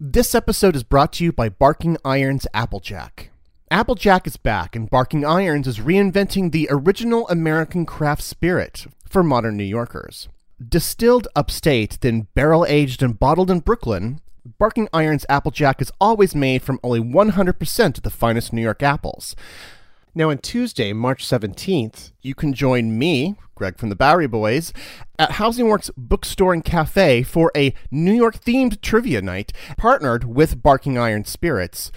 This episode is brought to you by Barking Irons Applejack. Applejack is back, and Barking Irons is reinventing the original American craft spirit for modern New Yorkers. Distilled upstate, then barrel aged and bottled in Brooklyn, Barking Irons Applejack is always made from only 100% of the finest New York apples. Now, on Tuesday, March 17th, you can join me, Greg from the Bowery Boys, at Housing Works Bookstore and Cafe for a New York themed trivia night partnered with Barking Iron Spirits.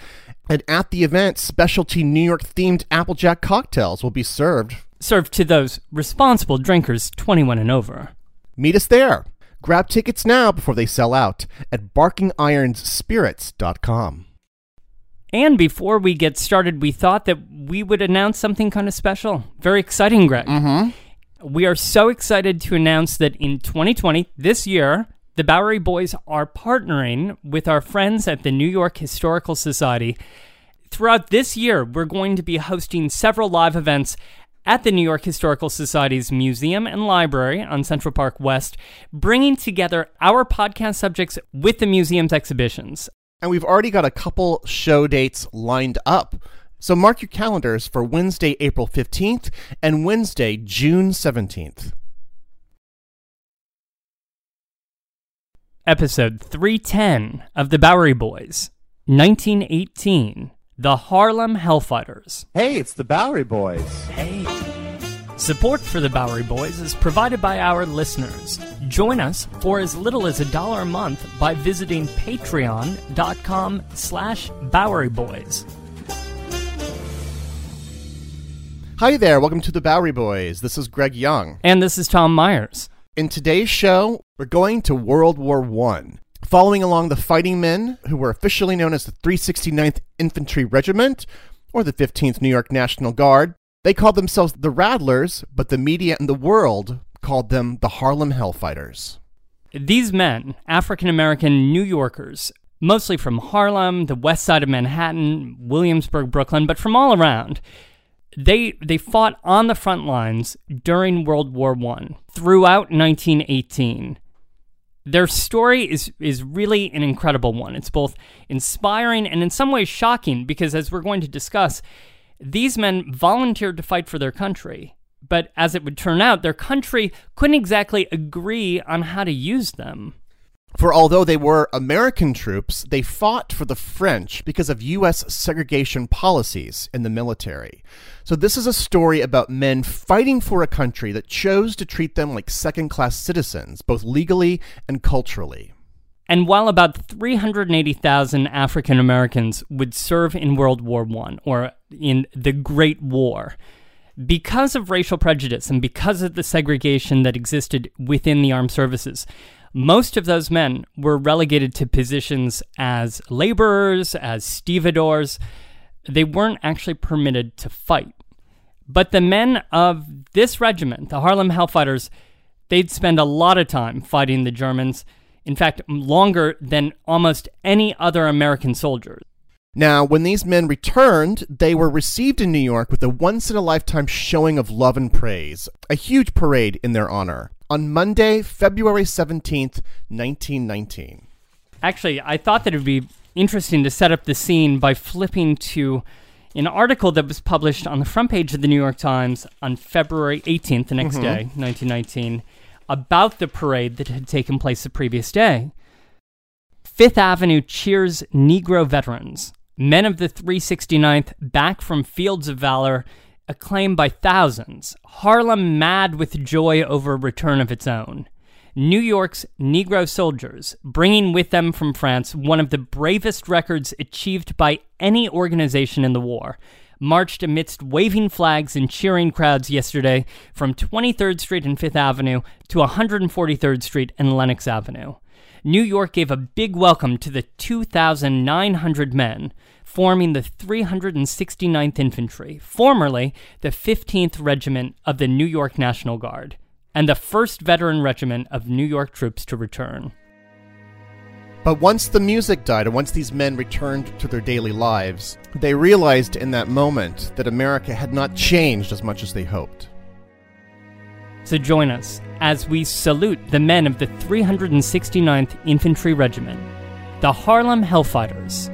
And at the event, specialty New York themed Applejack cocktails will be served. Served to those responsible drinkers 21 and over. Meet us there. Grab tickets now before they sell out at barkingironspirits.com. And before we get started, we thought that we would announce something kind of special. Very exciting, Greg. Mm-hmm. We are so excited to announce that in 2020, this year, the Bowery Boys are partnering with our friends at the New York Historical Society. Throughout this year, we're going to be hosting several live events at the New York Historical Society's museum and library on Central Park West, bringing together our podcast subjects with the museum's exhibitions. And we've already got a couple show dates lined up. So mark your calendars for Wednesday, April 15th and Wednesday, June 17th. Episode 310 of The Bowery Boys, 1918 The Harlem Hellfighters. Hey, it's the Bowery Boys. Hey. Support for the Bowery Boys is provided by our listeners. Join us for as little as a dollar a month by visiting patreon.com slash Bowery Boys. Hi there, welcome to the Bowery Boys. This is Greg Young. And this is Tom Myers. In today's show, we're going to World War One, following along the fighting men who were officially known as the 369th Infantry Regiment or the 15th New York National Guard. They called themselves the Rattlers, but the media and the world called them the Harlem Hellfighters. These men, African American New Yorkers, mostly from Harlem, the west side of Manhattan, Williamsburg, Brooklyn, but from all around, they they fought on the front lines during World War One throughout 1918. Their story is is really an incredible one. It's both inspiring and in some ways shocking because as we're going to discuss, these men volunteered to fight for their country. But as it would turn out, their country couldn't exactly agree on how to use them. For although they were American troops, they fought for the French because of U.S. segregation policies in the military. So, this is a story about men fighting for a country that chose to treat them like second class citizens, both legally and culturally. And while about 380,000 African Americans would serve in World War I or in the Great War, because of racial prejudice and because of the segregation that existed within the armed services, most of those men were relegated to positions as laborers, as stevedores. They weren't actually permitted to fight. But the men of this regiment, the Harlem Hellfighters, they'd spend a lot of time fighting the Germans. In fact, longer than almost any other American soldiers. Now, when these men returned, they were received in New York with a once in a lifetime showing of love and praise, a huge parade in their honor, on Monday, February 17th, 1919. Actually, I thought that it would be interesting to set up the scene by flipping to an article that was published on the front page of the New York Times on February 18th, the next mm-hmm. day, 1919, about the parade that had taken place the previous day. Fifth Avenue cheers Negro veterans. Men of the 369th back from fields of valor, acclaimed by thousands. Harlem mad with joy over a return of its own. New York's Negro soldiers, bringing with them from France one of the bravest records achieved by any organization in the war, marched amidst waving flags and cheering crowds yesterday from 23rd Street and 5th Avenue to 143rd Street and Lenox Avenue. New York gave a big welcome to the 2,900 men forming the 369th Infantry, formerly the 15th Regiment of the New York National Guard and the first veteran regiment of New York troops to return. But once the music died and once these men returned to their daily lives, they realized in that moment that America had not changed as much as they hoped. So join us as we salute the men of the 369th Infantry Regiment, the Harlem Hellfighters.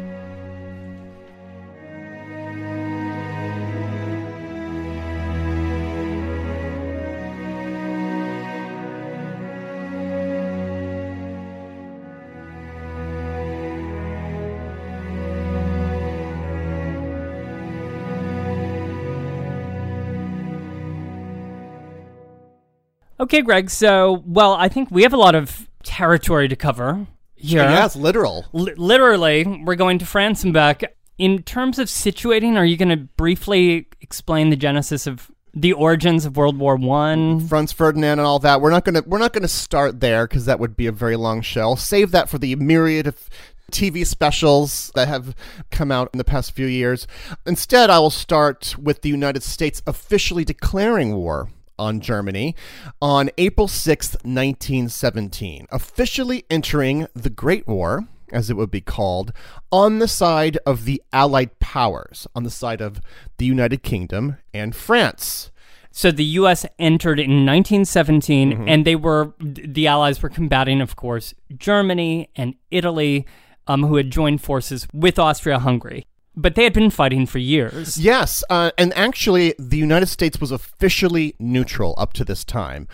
Okay, Greg. So, well, I think we have a lot of territory to cover here. Yeah, it's literal. L- literally, we're going to France and back. In terms of situating, are you going to briefly explain the genesis of the origins of World War One, Franz Ferdinand, and all that? We're not gonna we're not gonna start there because that would be a very long show. Save that for the myriad of TV specials that have come out in the past few years. Instead, I will start with the United States officially declaring war on Germany on April 6th, 1917, officially entering the Great War, as it would be called, on the side of the Allied powers, on the side of the United Kingdom and France. So the U.S. entered in 1917, mm-hmm. and they were the Allies were combating, of course, Germany and Italy, um, who had joined forces with Austria-Hungary. But they had been fighting for years. Yes, uh, and actually, the United States was officially neutral up to this time.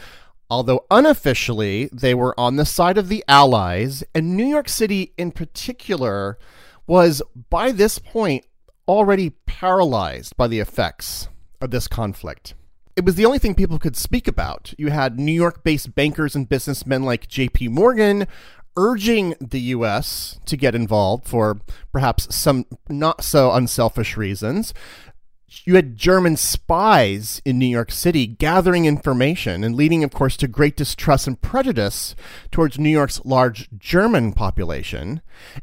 Although unofficially, they were on the side of the Allies, and New York City in particular was, by this point, already paralyzed by the effects of this conflict. It was the only thing people could speak about. You had New York based bankers and businessmen like J.P. Morgan urging the U.S. to get involved for perhaps some not so unselfish reasons. You had German spies in New York City gathering information and leading, of course, to great distrust and prejudice towards New York's large German population.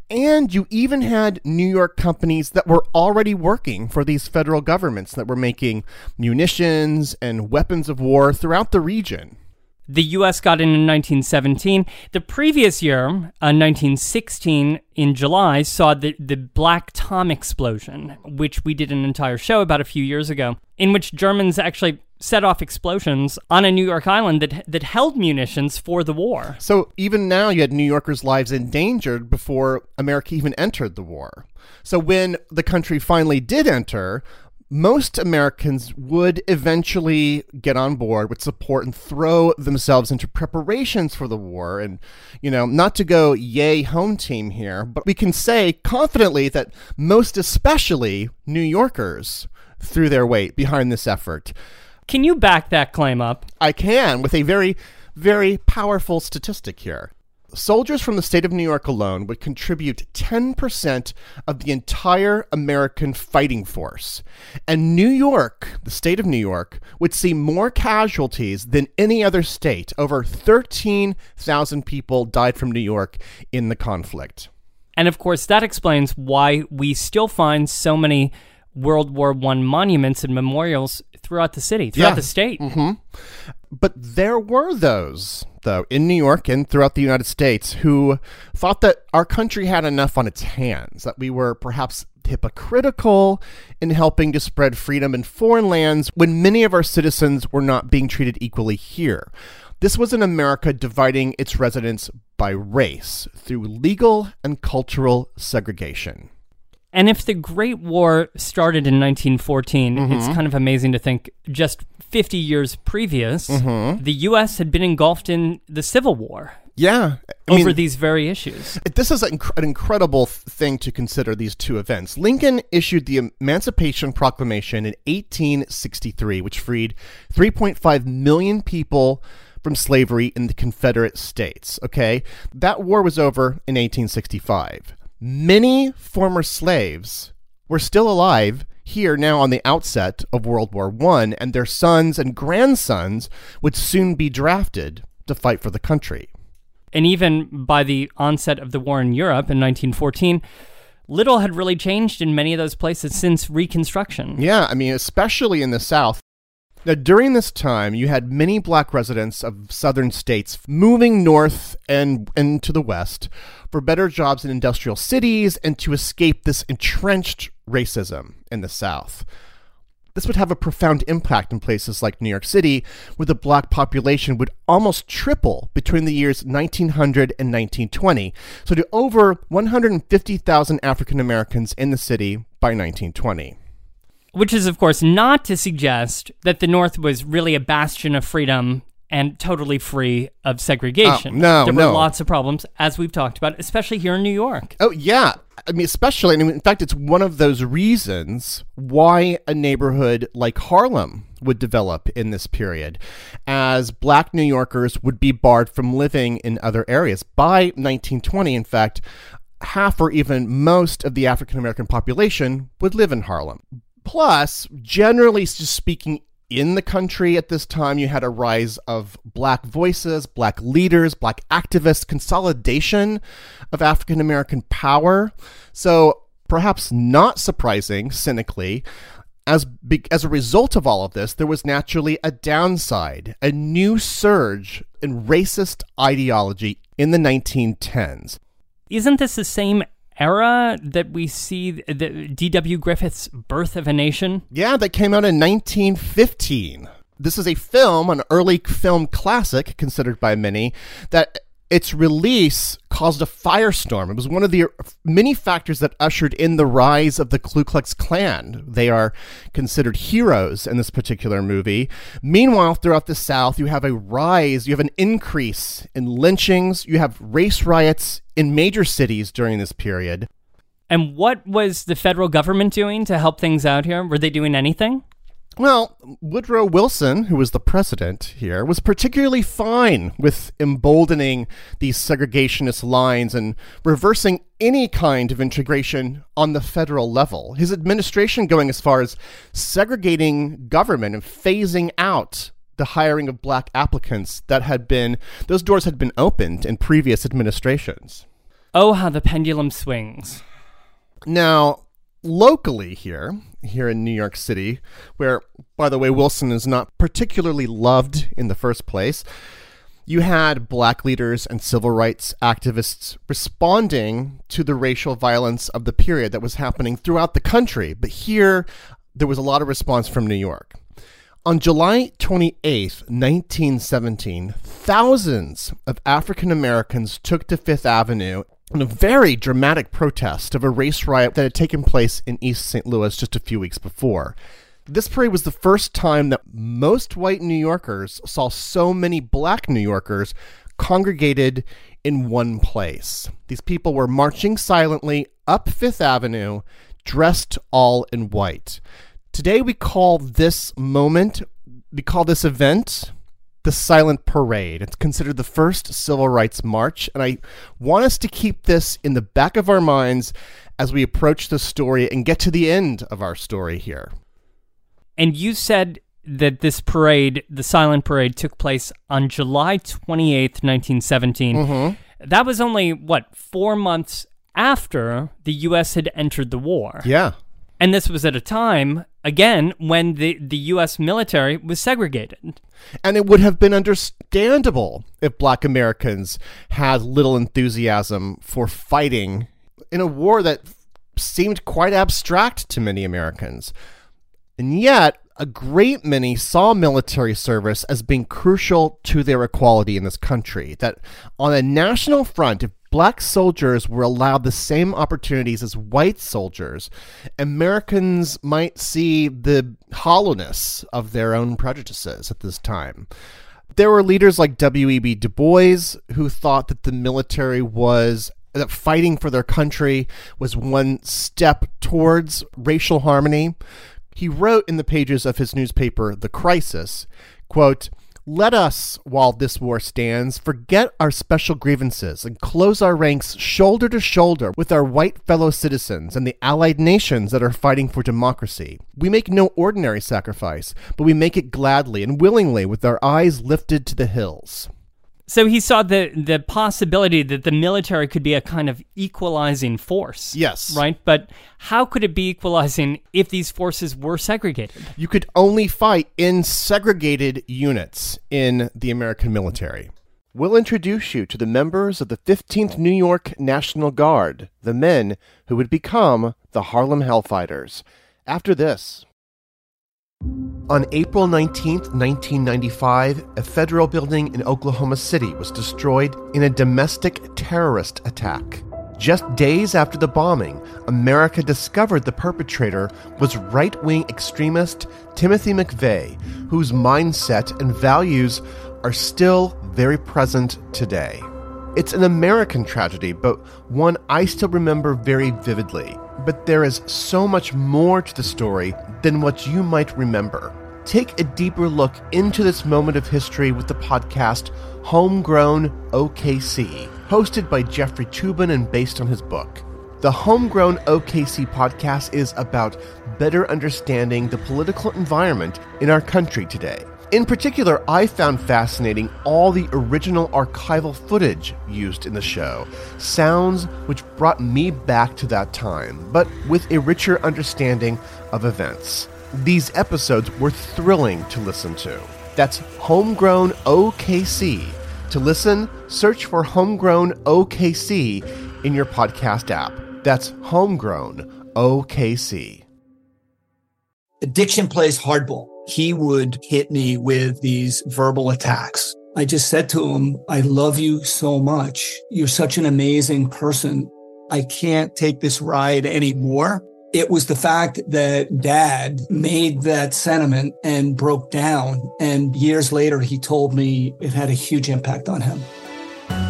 And you even had New York companies that were already working for these federal governments that were making munitions and weapons of war throughout the region. The US got in in 1917. The previous year, uh, 1916, in July, saw the, the Black Tom explosion, which we did an entire show about a few years ago, in which Germans actually set off explosions on a New York island that, that held munitions for the war. So even now, you had New Yorkers' lives endangered before America even entered the war. So when the country finally did enter, most Americans would eventually get on board with support and throw themselves into preparations for the war. And, you know, not to go yay home team here, but we can say confidently that most especially New Yorkers threw their weight behind this effort. Can you back that claim up? I can with a very, very powerful statistic here soldiers from the state of New York alone would contribute 10% of the entire American fighting force. And New York, the state of New York, would see more casualties than any other state. Over 13,000 people died from New York in the conflict. And of course, that explains why we still find so many World War I monuments and memorials throughout the city, throughout yeah. the state. Mm-hmm. But there were those, though, in New York and throughout the United States who thought that our country had enough on its hands, that we were perhaps hypocritical in helping to spread freedom in foreign lands when many of our citizens were not being treated equally here. This was an America dividing its residents by race through legal and cultural segregation. And if the Great War started in 1914, mm-hmm. it's kind of amazing to think just 50 years previous, mm-hmm. the U.S. had been engulfed in the Civil War. Yeah. I over mean, these very issues. this is an, inc- an incredible thing to consider these two events. Lincoln issued the Emancipation Proclamation in 1863, which freed 3.5 million people from slavery in the Confederate States. Okay, that war was over in 1865. Many former slaves were still alive here now on the outset of World War I, and their sons and grandsons would soon be drafted to fight for the country. And even by the onset of the war in Europe in 1914, little had really changed in many of those places since Reconstruction. Yeah, I mean, especially in the South. Now, during this time, you had many black residents of southern states moving north and, into the west for better jobs in industrial cities and to escape this entrenched racism in the South. This would have a profound impact in places like New York City, where the black population would almost triple between the years 1900 and 1920, so to over 150,000 African Americans in the city by 1920. Which is, of course, not to suggest that the North was really a bastion of freedom and totally free of segregation. Oh, no, there no. were lots of problems, as we've talked about, especially here in New York. Oh yeah, I mean, especially, and in fact, it's one of those reasons why a neighborhood like Harlem would develop in this period, as black New Yorkers would be barred from living in other areas. By 1920, in fact, half or even most of the African American population would live in Harlem. Plus, generally speaking, in the country at this time, you had a rise of black voices, black leaders, black activists, consolidation of African American power. So, perhaps not surprising, cynically, as be- as a result of all of this, there was naturally a downside, a new surge in racist ideology in the 1910s. Isn't this the same era that we see the D.W. Griffith's Birth of a Nation? Yeah, that came out in 1915. This is a film, an early film classic considered by many, that its release caused a firestorm. It was one of the many factors that ushered in the rise of the Ku Klux Klan. They are considered heroes in this particular movie. Meanwhile, throughout the South, you have a rise, you have an increase in lynchings, you have race riots in major cities during this period. And what was the federal government doing to help things out here? Were they doing anything? Well, Woodrow Wilson, who was the president here, was particularly fine with emboldening these segregationist lines and reversing any kind of integration on the federal level. His administration going as far as segregating government and phasing out the hiring of black applicants that had been, those doors had been opened in previous administrations. Oh, how the pendulum swings. Now, locally here, here in New York City, where, by the way, Wilson is not particularly loved in the first place, you had black leaders and civil rights activists responding to the racial violence of the period that was happening throughout the country. But here, there was a lot of response from New York. On July 28, 1917, thousands of African Americans took to Fifth Avenue in a very dramatic protest of a race riot that had taken place in East St. Louis just a few weeks before. This parade was the first time that most white New Yorkers saw so many black New Yorkers congregated in one place. These people were marching silently up Fifth Avenue, dressed all in white. Today we call this moment, we call this event the Silent Parade. It's considered the first civil rights march, and I want us to keep this in the back of our minds as we approach the story and get to the end of our story here. And you said that this parade, the Silent Parade, took place on July 28th, 1917. Mm-hmm. That was only, what, four months after the U.S. had entered the war. Yeah. And this was at a time, again, when the, the U.S. military was segregated. And it would have been understandable if black Americans had little enthusiasm for fighting in a war that seemed quite abstract to many Americans. And yet, a great many saw military service as being crucial to their equality in this country. That on a national front, if black soldiers were allowed the same opportunities as white soldiers, Americans might see the hollowness of their own prejudices at this time. There were leaders like W.E.B. Du Bois who thought that the military was that fighting for their country was one step towards racial harmony. He wrote in the pages of his newspaper, The Crisis, quote, let us, while this war stands, forget our special grievances and close our ranks shoulder to shoulder with our white fellow citizens and the allied nations that are fighting for democracy. We make no ordinary sacrifice, but we make it gladly and willingly with our eyes lifted to the hills. So he saw the the possibility that the military could be a kind of equalizing force. Yes. Right? But how could it be equalizing if these forces were segregated? You could only fight in segregated units in the American military. We'll introduce you to the members of the 15th New York National Guard, the men who would become the Harlem Hellfighters. After this. On April 19, 1995, a federal building in Oklahoma City was destroyed in a domestic terrorist attack. Just days after the bombing, America discovered the perpetrator was right wing extremist Timothy McVeigh, whose mindset and values are still very present today. It's an American tragedy, but one I still remember very vividly. But there is so much more to the story than what you might remember take a deeper look into this moment of history with the podcast Homegrown OKC, hosted by Jeffrey Toobin and based on his book. The Homegrown OKC podcast is about better understanding the political environment in our country today. In particular, I found fascinating all the original archival footage used in the show, sounds which brought me back to that time, but with a richer understanding of events. These episodes were thrilling to listen to. That's Homegrown OKC. To listen, search for Homegrown OKC in your podcast app. That's Homegrown OKC. Addiction plays hardball. He would hit me with these verbal attacks. I just said to him, I love you so much. You're such an amazing person. I can't take this ride anymore. It was the fact that dad made that sentiment and broke down. And years later, he told me it had a huge impact on him.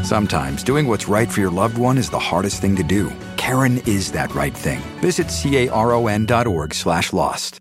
Sometimes doing what's right for your loved one is the hardest thing to do. Caron is that right thing. Visit caron.org slash lost.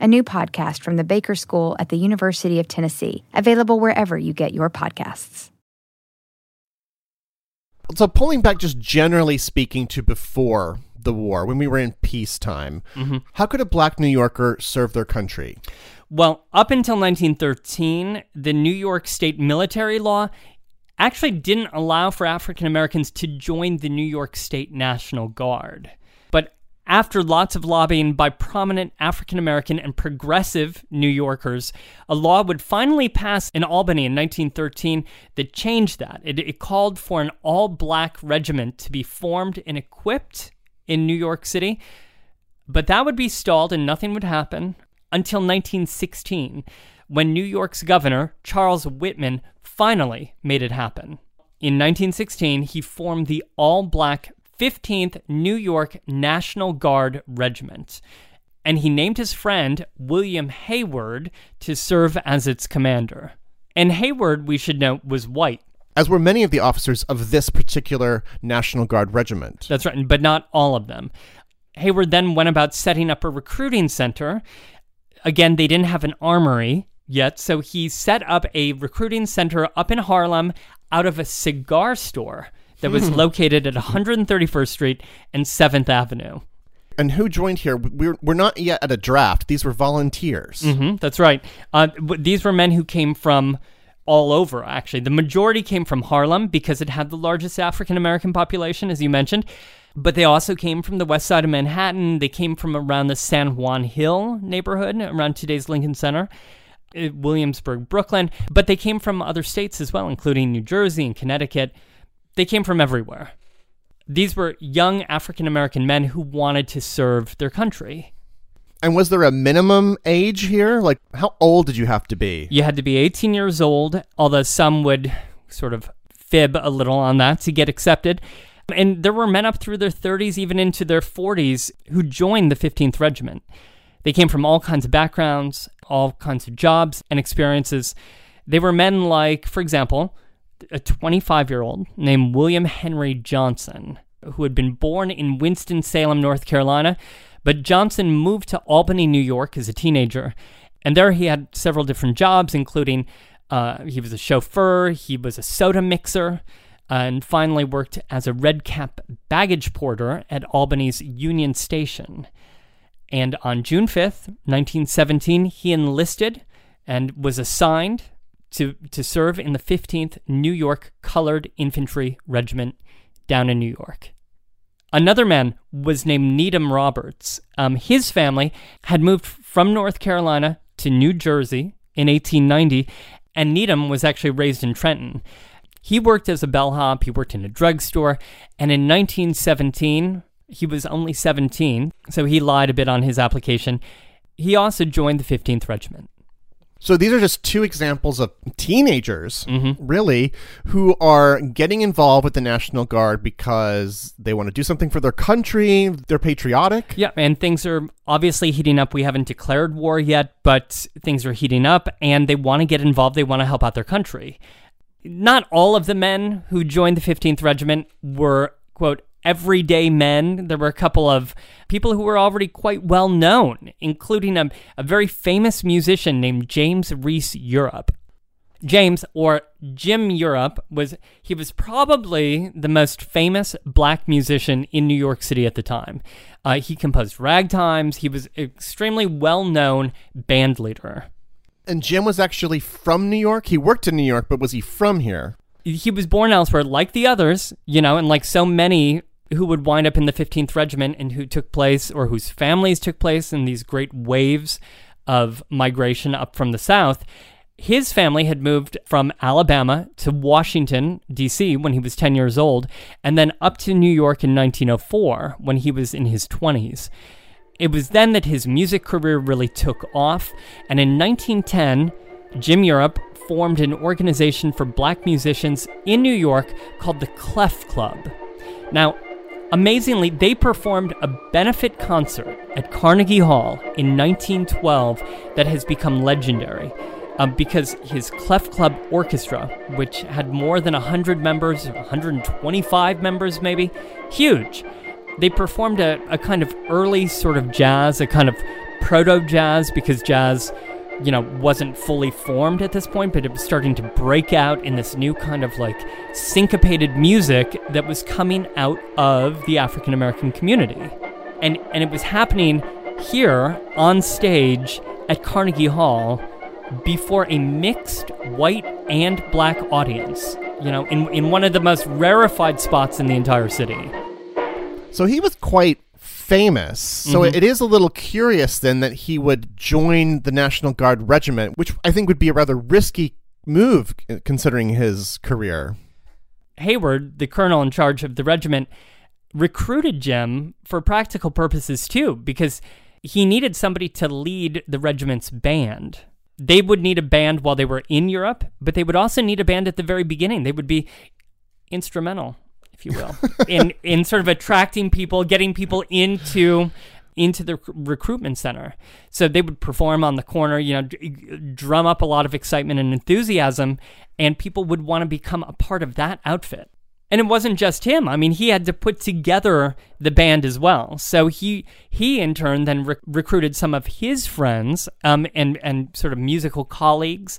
a new podcast from the Baker School at the University of Tennessee, available wherever you get your podcasts. So, pulling back, just generally speaking, to before the war, when we were in peacetime, mm-hmm. how could a black New Yorker serve their country? Well, up until 1913, the New York state military law actually didn't allow for African Americans to join the New York State National Guard. After lots of lobbying by prominent African American and progressive New Yorkers, a law would finally pass in Albany in 1913 that changed that. It, it called for an all black regiment to be formed and equipped in New York City, but that would be stalled and nothing would happen until 1916 when New York's governor, Charles Whitman, finally made it happen. In 1916, he formed the all black 15th New York National Guard Regiment, and he named his friend William Hayward to serve as its commander. And Hayward, we should note, was white. As were many of the officers of this particular National Guard regiment. That's right, but not all of them. Hayward then went about setting up a recruiting center. Again, they didn't have an armory yet, so he set up a recruiting center up in Harlem out of a cigar store that was located at 131st Street and 7th Avenue. And who joined here? We're, we're not yet at a draft. These were volunteers. Mm-hmm, that's right. Uh, these were men who came from all over, actually. The majority came from Harlem because it had the largest African American population, as you mentioned. But they also came from the west side of Manhattan. They came from around the San Juan Hill neighborhood, around today's Lincoln Center. Uh, Williamsburg, Brooklyn, but they came from other states as well, including New Jersey and Connecticut They came from everywhere. These were young African American men who wanted to serve their country. And was there a minimum age here? Like, how old did you have to be? You had to be 18 years old, although some would sort of fib a little on that to get accepted. And there were men up through their 30s, even into their 40s, who joined the 15th Regiment. They came from all kinds of backgrounds, all kinds of jobs and experiences. They were men like, for example, a 25 year old named William Henry Johnson, who had been born in Winston-Salem, North Carolina, but Johnson moved to Albany, New York as a teenager. And there he had several different jobs, including uh, he was a chauffeur, he was a soda mixer, and finally worked as a red cap baggage porter at Albany's Union Station. And on June 5th, 1917, he enlisted and was assigned to, to serve in the 15th New York Colored Infantry Regiment down in New York. Another man was named Needham Roberts. Um, his family had moved from North Carolina to New Jersey in 1890, and Needham was actually raised in Trenton. He worked as a bellhop, he worked in a drugstore, and in 1917, he was only 17, so he lied a bit on his application. He also joined the 15th Regiment. So these are just two examples of teenagers, Mm-hmm. really, who are getting involved with the National Guard because they want to do something for their country. They're patriotic. Yeah, and things are obviously heating up. We haven't declared war yet, but things are heating up, and they want to get involved. They want to help out their country. Not all of the men who joined the 15th Regiment were, quote, everyday men. There were a couple of people who were already quite well known, including a, a very famous musician named James Reese Europe. James, or Jim Europe, was he was probably the most famous black musician in New York City at the time. Uh, he composed ragtimes. He was extremely well known band leader. And Jim was actually from New York. He worked in New York, but was he from here? he was born elsewhere, like the others, you know, and like so many who would wind up in the 15th Regiment and who took place or whose families took place in these great waves of migration up from the South. His family had moved from Alabama to Washington, D.C., when he was 10 years old, and then up to New York in 1904 when he was in his 20s. It was then that his music career really took off, and in 1910, Jim Europe formed an organization for black musicians in New York called the Clef Club. Now, amazingly, they performed a benefit concert at Carnegie Hall in 1912 that has become legendary. Um, because his Clef Club Orchestra, which had more than 100 members, 125 members maybe, huge, they performed a, a kind of early sort of jazz, a kind of proto jazz, because jazz you know, wasn't fully formed at this point, but it was starting to break out in this new kind of like syncopated music that was coming out of the African American community. And and it was happening here on stage at Carnegie Hall before a mixed white and black audience, you know, in, in one of the most rarefied spots in the entire city. So he was quite famous. So Mhm. it is a little curious then that he would join the National Guard regiment, which I think would be a rather risky move considering his career. Hayward, the colonel in charge of the regiment, recruited Jim for practical purposes too, because he needed somebody to lead the regiment's band. They would need a band while they were in Europe, but they would also need a band at the very beginning. They would be instrumental, you will, in in sort of attracting people, getting people into into the rec- recruitment center. So they would perform on the corner, you know, d- drum up a lot of excitement and enthusiasm, and people would want to become a part of that outfit. And it wasn't just him. I mean, he had to put together the band as well. So he he in turn then rec- recruited some of his friends um, and and sort of musical colleagues,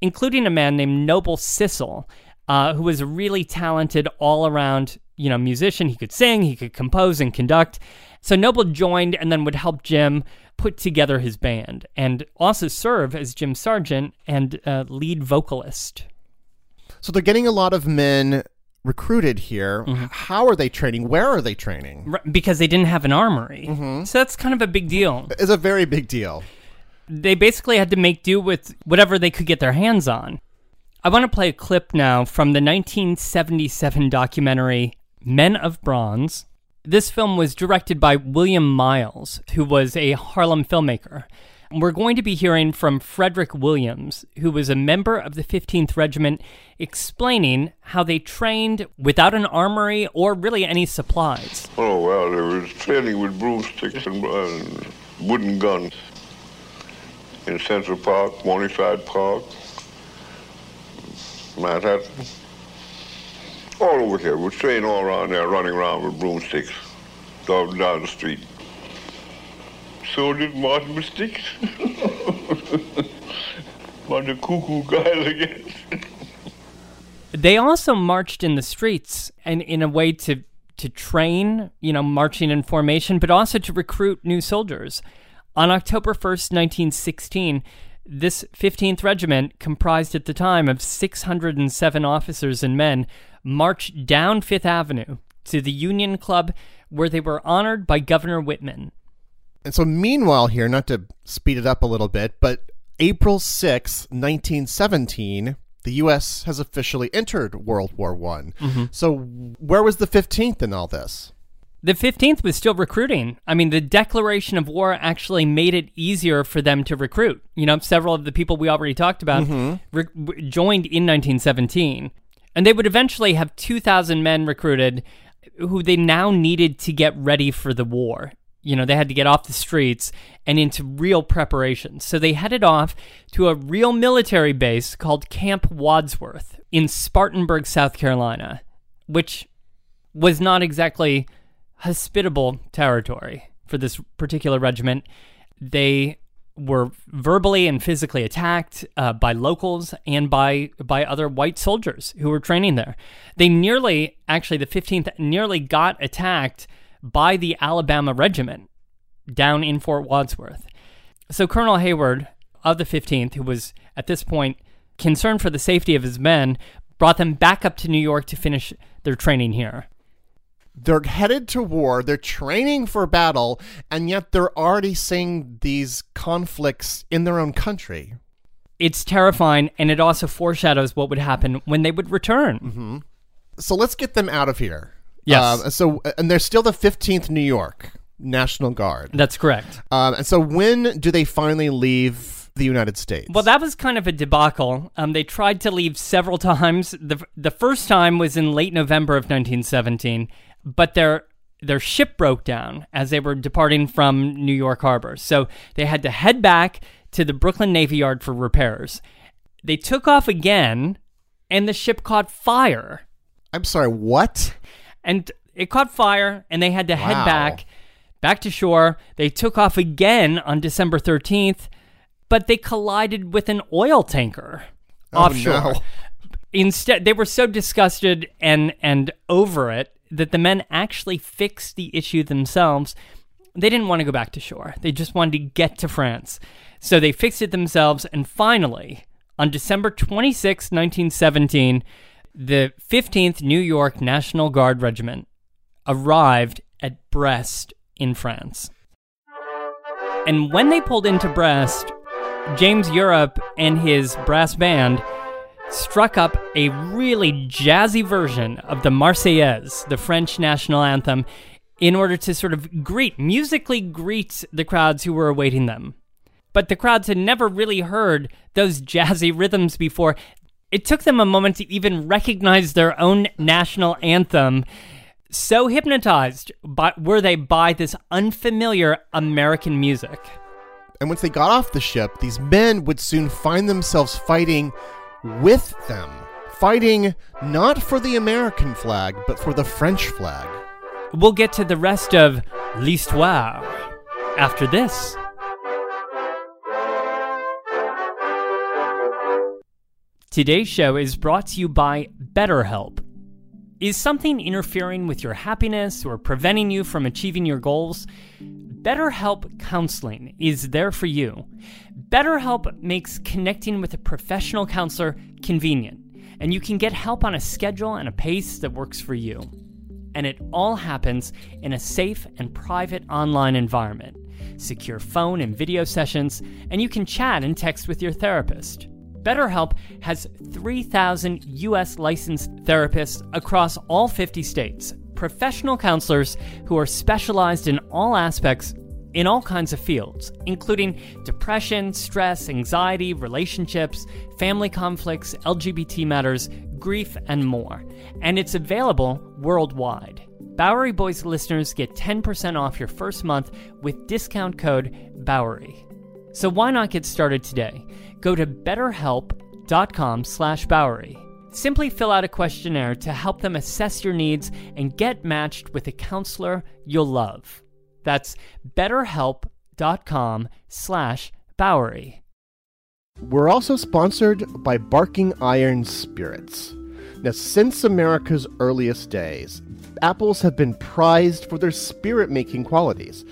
including a man named Noble Sissle, uh, who was a really talented all around you know musician. He could sing, he could compose and conduct. So Noble joined and then would help Jim put together his band and also serve as Jim sergeant and uh, lead vocalist. So they're getting a lot of men recruited here. Mm-hmm. How are they training? Where are they training? R- because they didn't have an armory. Mm-hmm. So that's kind of a big deal. It's a very big deal. They basically had to make do with whatever they could get their hands on. I want to play a clip now from the 1977 documentary Men of Bronze. This film was directed by William Miles, who was a Harlem filmmaker. We're going to be hearing from Frederick Williams, who was a member of the 15th Regiment, explaining how they trained without an armory or really any supplies. Oh, well, there was training with broomsticks and, and wooden guns in Central Park, Morningside Park, Manhattan. All over here. We train all around there, running around with broomsticks down, down the street. So did Martin sticks. Bunch of cuckoo guys again. They also marched in the streets and in a way to to train, you know, marching in formation, but also to recruit new soldiers. On October 1st, 1916, this 15th Regiment, comprised at the time of 607 officers and men, marched down Fifth Avenue to the Union Club, where they were honored by Governor Whitman. And so, meanwhile, here, not to speed it up a little bit, but April 6th, 1917, the U.S. has officially entered World War One. Mm-hmm. So, where was the 15th in all this? The 15th was still recruiting. I mean, the declaration of war actually made it easier for them to recruit. You know, several of the people we already talked about mm-hmm. re- joined in 1917. And they would eventually have 2,000 men recruited who they now needed to get ready for the war. You know, they had to get off the streets and into real preparations. So they headed off to a real military base called Camp Wadsworth in Spartanburg, South Carolina, which was not exactly hospitable territory for this particular regiment. They were verbally and physically attacked uh, by locals and by by other white soldiers who were training there. They nearly, actually, the 15th nearly got attacked by the Alabama Regiment down in Fort Wadsworth. So Colonel Hayward of the 15th, who was at this point concerned for the safety of his men, brought them back up to New York to finish their training here. They're headed to war, they're training for battle, and yet they're already seeing these conflicts in their own country. It's terrifying, and it also foreshadows what would happen when they would return. So, let's get them out of here. Yes. Um, so, and they're still the 15th New York National Guard. That's correct. Um, and so, when do they finally leave the United States? Well, that was kind of a debacle. Um, they tried to leave several times. the The first time was in late November of 1917, but their their ship broke down as they were departing from New York Harbor, so they had to head back to the Brooklyn Navy Yard for repairs. They took off again, and the ship caught fire. I'm sorry, what? and it caught fire and they had to Wow. head back back to shore they took off again on december 13th but they collided with an oil tanker Oh, offshore no. instead they were so disgusted and and over it that the men actually fixed the issue themselves. They didn't want to go back to shore. They just wanted to get to france. So they fixed it themselves and finally on december 26 1917 the 15th new york national guard regiment arrived at brest in france. And when they pulled into brest james europe and his brass band struck up a really jazzy version of the Marseillaise, the French national anthem, in order to sort of greet, musically greet the crowds who were awaiting them. But the crowds had never really heard those jazzy rhythms before. It took them a moment to even recognize their own national anthem. So hypnotized by, were they by this unfamiliar American music. And once they got off the ship, these men would soon find themselves fighting with them. Fighting not for the American flag, but for the French flag. We'll get to the rest of l'histoire after this. Today's show is brought to you by BetterHelp. Is something interfering with your happiness or preventing you from achieving your goals? BetterHelp Counseling is there for you. BetterHelp makes connecting with a professional counselor convenient, and you can get help on a schedule and a pace that works for you. And it all happens in a safe and private online environment. Secure phone and video sessions, and you can chat and text with your therapist. BetterHelp has 3,000 US licensed therapists across all 50 states, professional counselors who are specialized in all aspects in all kinds of fields, including depression, stress, anxiety, relationships, family conflicts, LGBT matters, grief, and more. And it's available worldwide. Bowery Boys listeners get 10% off your first month with discount code Bowery. So why not get started today? Go to betterhelp.com slash Bowery. Simply fill out a questionnaire to help them assess your needs and get matched with a counselor you'll love. That's betterhelp.com slash Bowery. We're also sponsored by Barking Iron Spirits. Now, since America's earliest days, apples have been prized for their spirit making qualities.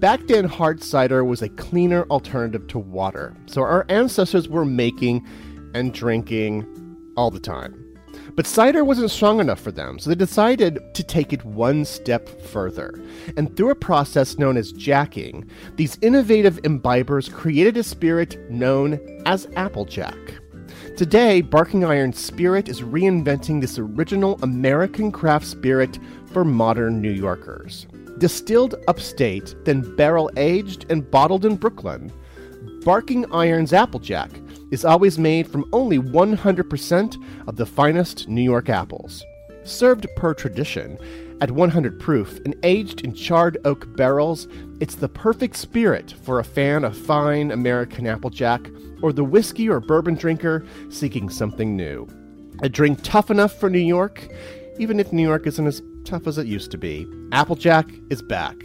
Back then, hard cider was a cleaner alternative to water, so our ancestors were making and drinking all the time. But cider wasn't strong enough for them, so they decided to take it one step further. And through a process known as jacking, these innovative imbibers created a spirit known as Applejack. Today, Barking Iron Spirit is reinventing this original American craft spirit for modern New Yorkers. Distilled upstate, then barrel aged and bottled in Brooklyn, Barking Iron's Applejack is always made from only 100% of the finest New York apples. Served per tradition, at 100 proof and aged in charred oak barrels, it's the perfect spirit for a fan of fine American Applejack or the whiskey or bourbon drinker seeking something new. A drink tough enough for New York, even if New York isn't as tough as it used to be. Applejack is back.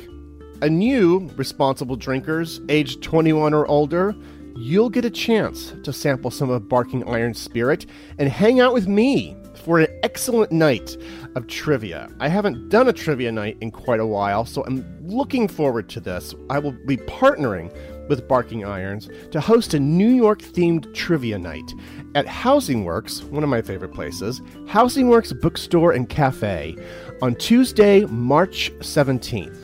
A new responsible drinkers aged 21 or older you'll get a chance to sample some of Barking Iron's spirit and hang out with me for an excellent night of trivia. I haven't done a trivia night in quite a while, so I'm looking forward to this. I will be partnering with Barking Irons to host a New York themed trivia night at Housing Works, one of my favorite places, Housing Works Bookstore and Cafe, on Tuesday, March 17th.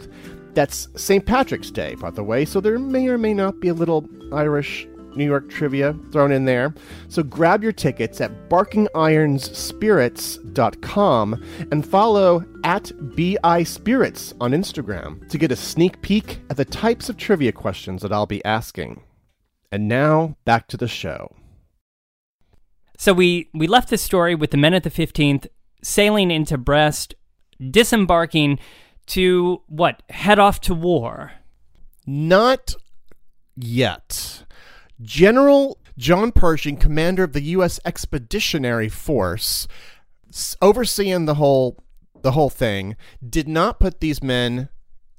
That's St. Patrick's Day, by the way, so there may or may not be a little Irish New York trivia thrown in there. So grab your tickets at barkingironsspirits.com and follow at BI Spirits on Instagram to get a sneak peek at the types of trivia questions that I'll be asking. And now back to the show. So we, we left this story with the men at the 15th sailing into Brest, disembarking to what? Head off to war. Not yet. General John Pershing, commander of the U.S. Expeditionary Force, overseeing the whole the whole thing, did not put these men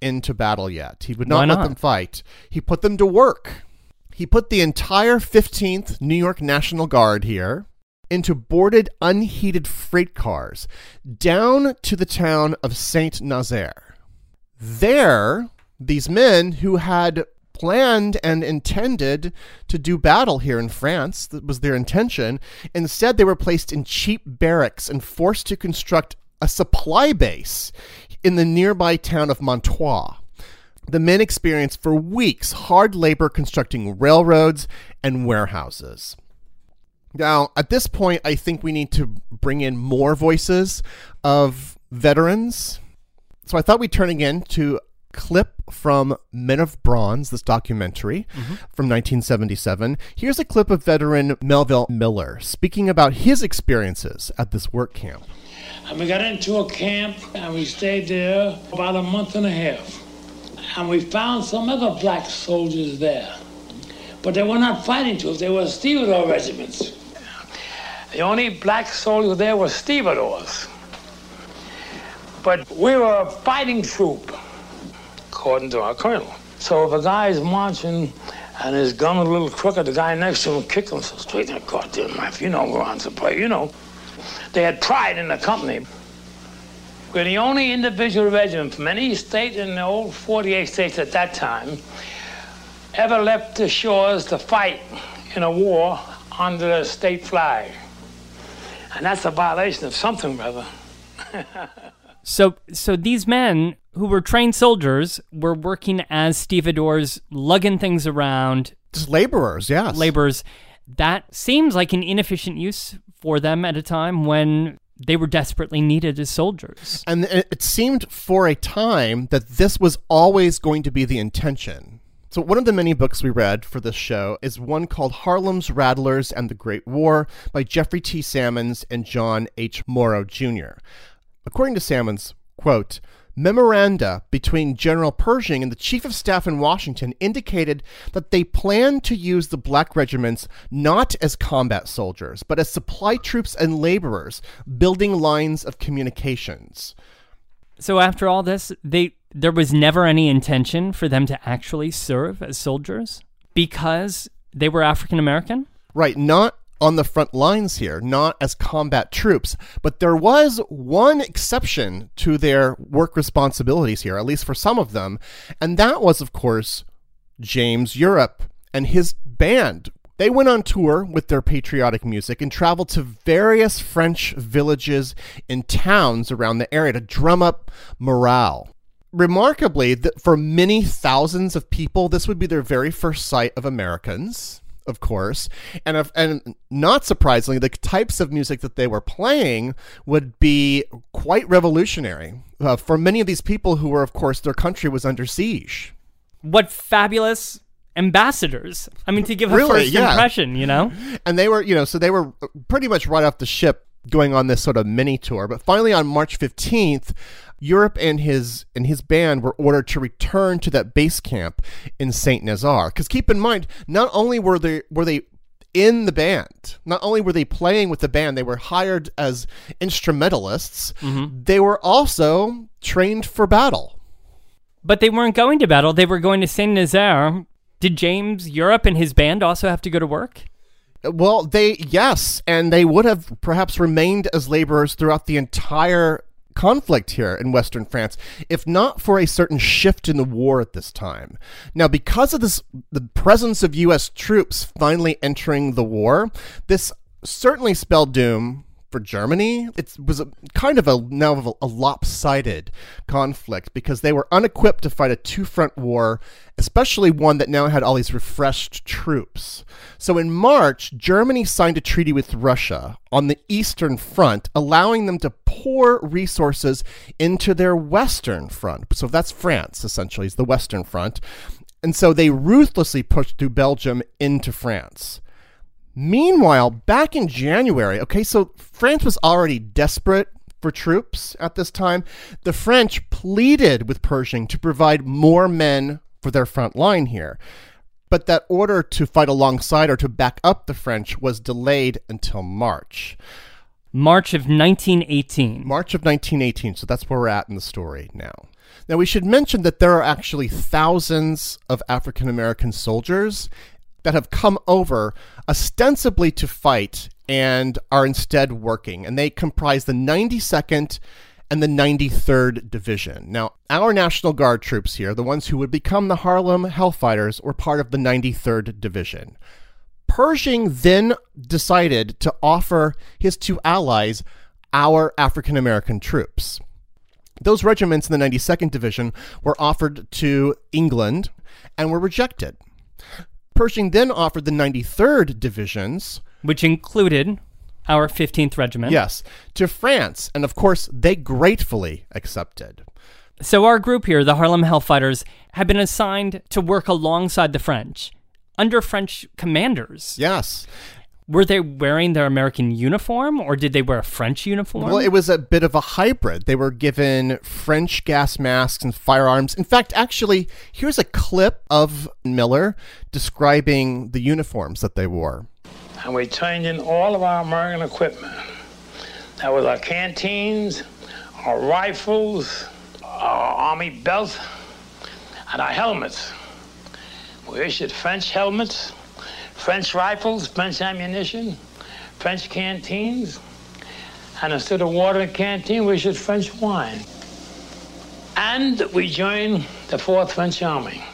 into battle yet. He would not, not? let them fight. He put them to work. He put the entire 15th New York National Guard here into boarded, unheated freight cars down to the town of Saint Nazaire. There, these men who had planned and intended to do battle here in France. That was their intention. Instead, they were placed in cheap barracks and forced to construct a supply base in the nearby town of Montoir. The men experienced for weeks hard labor constructing railroads and warehouses. Now, at this point, I think we need to bring in more voices of veterans. So I thought we'd turn again to clip from Men of Bronze, this documentary mm-hmm. from 1977. Here's a clip of veteran Melville Miller speaking about his experiences at this work camp. And we got into a camp and we stayed there about a month and a half. And we found some other black soldiers there. But they were not fighting troops, they were stevedore regiments. The only black soldiers there were stevedores. But we were a fighting troop according to our colonel. So if a guy is marching and his gun a little crooked, the guy next to him kicked him so straight in the goddamn knife. You know, we're on play, you know. They had pride in the company. We're the only individual regiment from any state in the old 48 states at that time ever left the shores to fight in a war under the state flag. And that's a violation of something, brother. so, so these men who were trained soldiers were working as stevedores, lugging things around. Just laborers, yes. Laborers. that seems like an inefficient use for them at a time when they were desperately needed as soldiers. And it it seemed for a time that this was always going to be the intention. So, one of the many books we read for this show is one called Harlem's Rattlers and the Great War by Jeffrey T. Sammons and John H. Morrow Jr. According to Sammons, quote, Memoranda between General Pershing and the Chief of Staff in Washington indicated that they planned to use the black regiments not as combat soldiers, but as supply troops and laborers, building lines of communications. So after all this, they there was never any intention for them to actually serve as soldiers because they were African American? Right, not on the front lines here, not as combat troops, but there was one exception to their work responsibilities here, at least for some of them, and that was, of course, James Europe and his band. They went on tour with their patriotic music and traveled to various French villages and towns around the area to drum up morale. Remarkably, th- for many thousands of people, this would be their very first sight of Americans of course, and if, and not surprisingly, the types of music that they were playing would be quite revolutionary uh, for many of these people who were, of course, their country was under siege. What fabulous ambassadors! I mean, to give a Really, first yeah. impression, you know. And they were, you know, so they were pretty much right off the ship going on this sort of mini tour. But finally, on March 15th, Europe and his and his band were ordered to return to that base camp in Saint Nazaire. Because keep in mind, not only were they were they in the band, not only were they playing with the band, they were hired as instrumentalists. Mm-hmm. They were also trained for battle. But they weren't going to battle; they were going to Saint Nazaire. Did James Europe and his band also have to go to work? Well, they yes, and they would have perhaps remained as laborers throughout the entire conflict here in Western France, if not for a certain shift in the war at this time. Now, because of this, the presence of U.S. troops finally entering the war, this certainly spelled doom for Germany. It was a, kind of a now of a, a lopsided conflict because they were unequipped to fight a two-front war, especially one that now had all these refreshed troops. So in March, Germany signed a treaty with Russia on the Eastern Front, allowing them to pour resources into their Western Front. So that's France, essentially, is the Western Front. And so they ruthlessly pushed through Belgium into France. Meanwhile, back in January, okay, so France was already desperate for troops at this time. The French pleaded with Pershing to provide more men for their front line here. But that order to fight alongside or to back up the French was delayed until March. March of 1918. March of 1918, so that's where we're at in the story now. Now, we should mention that there are actually thousands of African American soldiers that have come over ostensibly to fight and are instead working, and they comprise the 92nd and the 93rd Division. Now, our National Guard troops here, the ones who would become the Harlem Hellfighters, were part of the 93rd Division. Pershing then decided to offer his two allies our African American troops. Those regiments in the 92nd Division were offered to England and were rejected. Pershing then offered the 93rd Divisions, which included our 15th Regiment. yes, to France, and of course they gratefully accepted. So our group here, the Harlem Hellfighters, had been assigned to work alongside the French, under French commanders. Yes. Were they wearing their American uniform, or did they wear a French uniform? Well, it was a bit of a hybrid. They were given French gas masks and firearms. In fact, actually, here's a clip of Miller describing the uniforms that they wore. and we turned in all of our American equipment. That was our canteens, our rifles, our army belts, and our helmets. We issued French helmets, French rifles, French ammunition, French canteens, and instead of water in canteen, we issued French wine. And we joined the 4th French Army.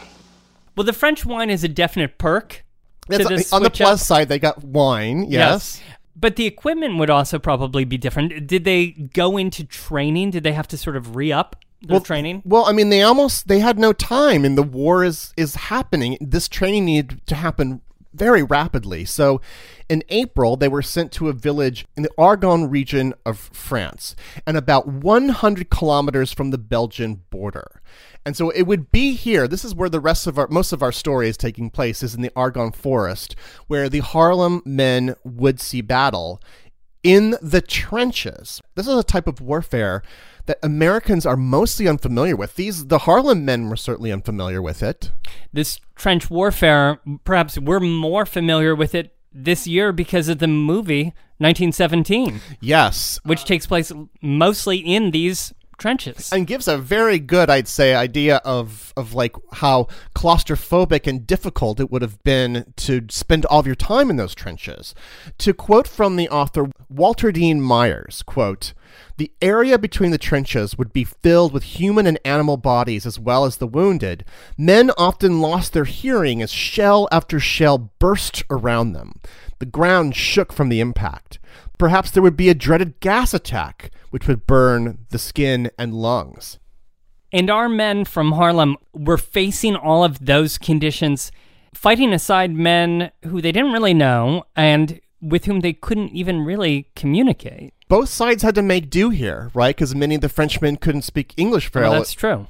well, the French wine is a definite perk. to That's- this on the switch up. Uh, plus side, they got wine, yes. But the equipment would also probably be different. Did they go into training? Did they have to sort of re up their training? Well, I mean, they almost they had no time, and the war is is happening. This training needed to happen very rapidly. So in April, they were sent to a village in the Argonne region of France and about 100 kilometers from the Belgian border. And so it would be here. This is where the rest of our most of our story is taking place is in the Argonne forest where the Harlem men would see battle in the trenches. This is a type of warfare that Americans are mostly unfamiliar with. These the Harlem men were certainly unfamiliar with it. This trench warfare, perhaps we're more familiar with it this year because of the movie 1917. Yes, which takes place mostly in these trenches and gives a very good i'd say idea of of like how claustrophobic and difficult it would have been to spend all of your time in those trenches to quote from the author walter dean myers quote the area between the trenches would be filled with human and animal bodies as well as the wounded. Men often lost their hearing as shell after shell burst around them. The ground shook from the impact. Perhaps there would be a dreaded gas attack, which would burn the skin and lungs. And our men from Harlem were facing all of those conditions, fighting aside men who they didn't really know and with whom they couldn't even really communicate. Both sides had to make do here, right? Because many of the Frenchmen couldn't speak English very well. well. That's true.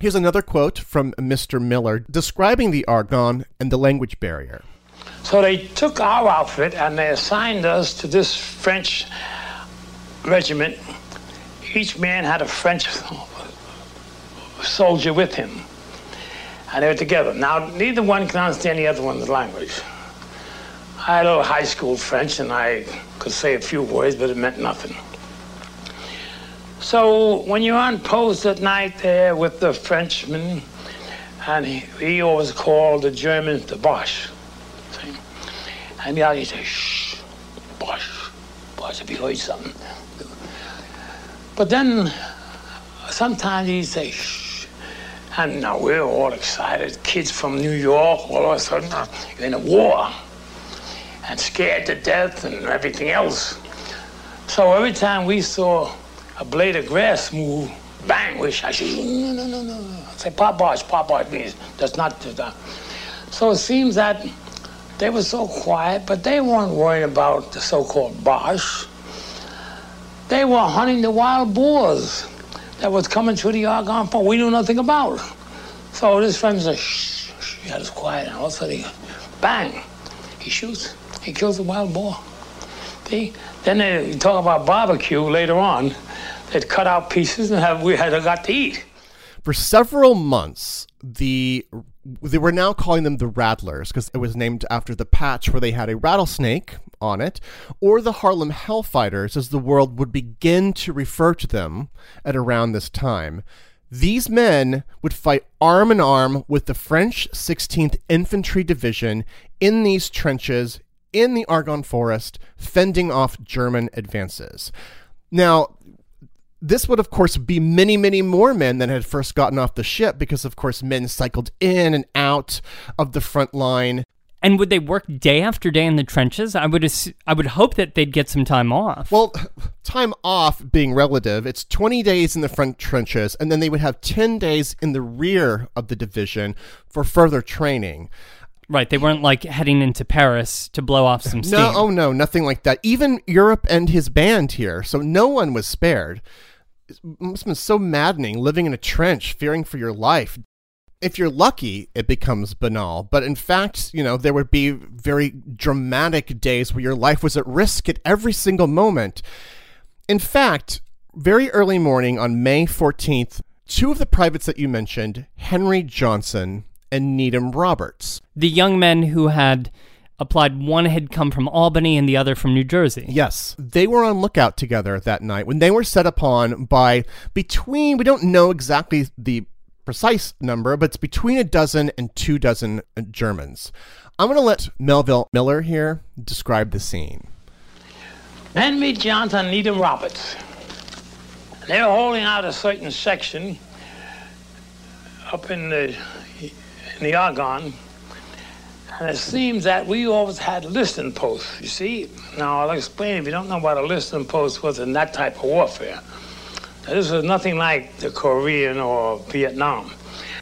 Here's another quote from Mr. Miller describing the Argonne and the language barrier. So they took our outfit and they assigned us to this French regiment. Each man had a French soldier with him. And they were together. Now, neither one can understand the other one's language. I had a little high school French and I could say a few words, but it meant nothing. So when you're on post at night there with the Frenchman, and he, he always called the Germans the Boche. And the other says, shh, Boche, Boche, if you heard something. But then sometimes he'd say, shh. And now we're all excited. Kids from New York, all of a sudden, uh, in a war and scared to death and everything else. So every time we saw a blade of grass move, bang, we shout, no, no, no, no. Say, Pas Boche, Pas Boche means that's not that. So it seems that they were so quiet, but they weren't worrying about the so-called Boche. They were hunting the wild boars that was coming through the Argonne Forest. We knew nothing about. So this friend said, shh, shh, he had us quiet. And all of a sudden, he, bang, he shoots. He kills the wild boar. See? Then they talk about barbecue later on. They'd cut out pieces and have, we had got to eat. For several months, the they were now calling them the Rattlers because it was named after the patch where they had a rattlesnake on it, or the Harlem Hellfighters, as the world would begin to refer to them at around this time. These men would fight arm in arm with the French 16th Infantry Division in these trenches in the Argonne Forest, fending off German advances. Now, this would, of course, be many, many more men than had first gotten off the ship because, of course, men cycled in and out of the front line. And would they work day after day in the trenches? I would I would hope that they'd get some time off. Well, time off being relative, it's 20 days in the front trenches, and then they would have 10 days in the rear of the division for further training. Right, they weren't like heading into Paris to blow off some steam. No, oh no, nothing like that. Even Europe and his band here, so no one was spared. It must have been so maddening living in a trench, fearing for your life. If you're lucky, it becomes banal. But in fact, you know, there would be very dramatic days where your life was at risk at every single moment. In fact, very early morning on May 14th, two of the privates that you mentioned, Henry Johnson and Needham Roberts, the young men who had applied, one had come from Albany and the other from New Jersey. Yes, they were on lookout together that night when they were set upon by between, we don't know exactly the precise number, but it's between a dozen and two dozen Germans. I'm going to let Melville Miller here describe the scene. Henry Johnson, Needham Roberts. They were holding out a certain section up in the, in the Argonne and it seems that we always had listening posts, you see. Now, I'll explain if you don't know what a listening post was in that type of warfare. Now, this was nothing like the Korean or Vietnam.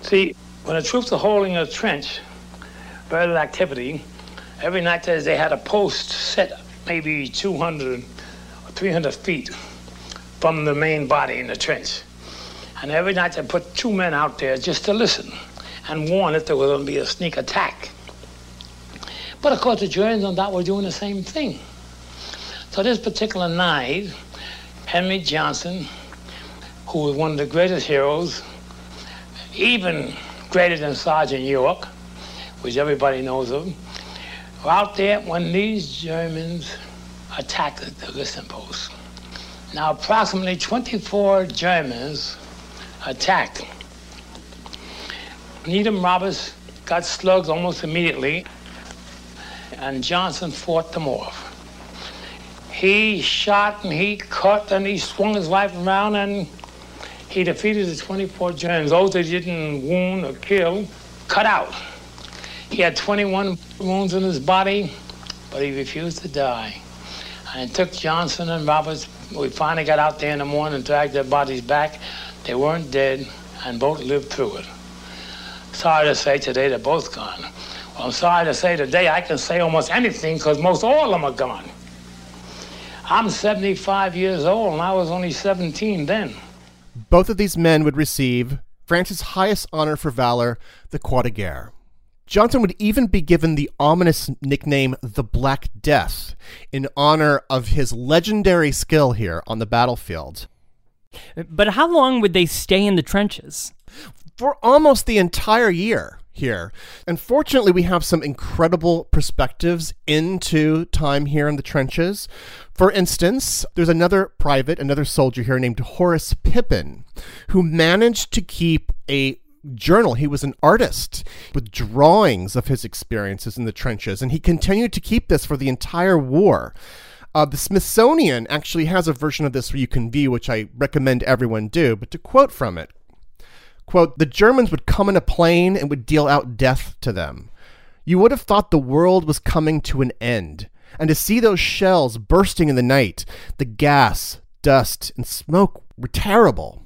See, when the troops are holding a trench, very activity, Every night they had a post set maybe 200 or 300 feet from the main body in the trench. And every night they put two men out there just to listen and warn if there was going to be a sneak attack. But of course, the Germans on that were doing the same thing. So this particular night, Henry Johnson, who was one of the greatest heroes, even greater than Sergeant York, which everybody knows of, were out there when these Germans attacked the listen post. Now, approximately 24 Germans attacked. Needham Roberts got slugged almost immediately, and Johnson fought them off. He shot and he cut and he swung his life around and he defeated the 24 Germans. Those that didn't wound or kill, cut out. He had 21 wounds in his body, but he refused to die. And it took Johnson and Roberts. We finally got out there in the morning and dragged their bodies back. They weren't dead, and both lived through it. Sorry to say today they're both gone. Well, I'm sorry to say today I can say almost anything because most all of them are gone. I'm 75 years old, and I was only 17 then. Both of these men would receive France's highest honor for valor, the Croix de Guerre. Johnson would even be given the ominous nickname the Black Death in honor of his legendary skill here on the battlefield. But how long would they stay in the trenches? For almost the entire year here. Unfortunately, we have some incredible perspectives into time here in the trenches. For instance, there's another private, another soldier here named Horace Pippin, who managed to keep a journal. He was an artist with drawings of his experiences in the trenches, and he continued to keep this for the entire war. Uh, the Smithsonian actually has a version of this where you can view, which I recommend everyone do. But to quote from it, quote, the Germans would come in a plane and would deal out death to them. You would have thought the world was coming to an end. And to see those shells bursting in the night, the gas, dust, and smoke were terrible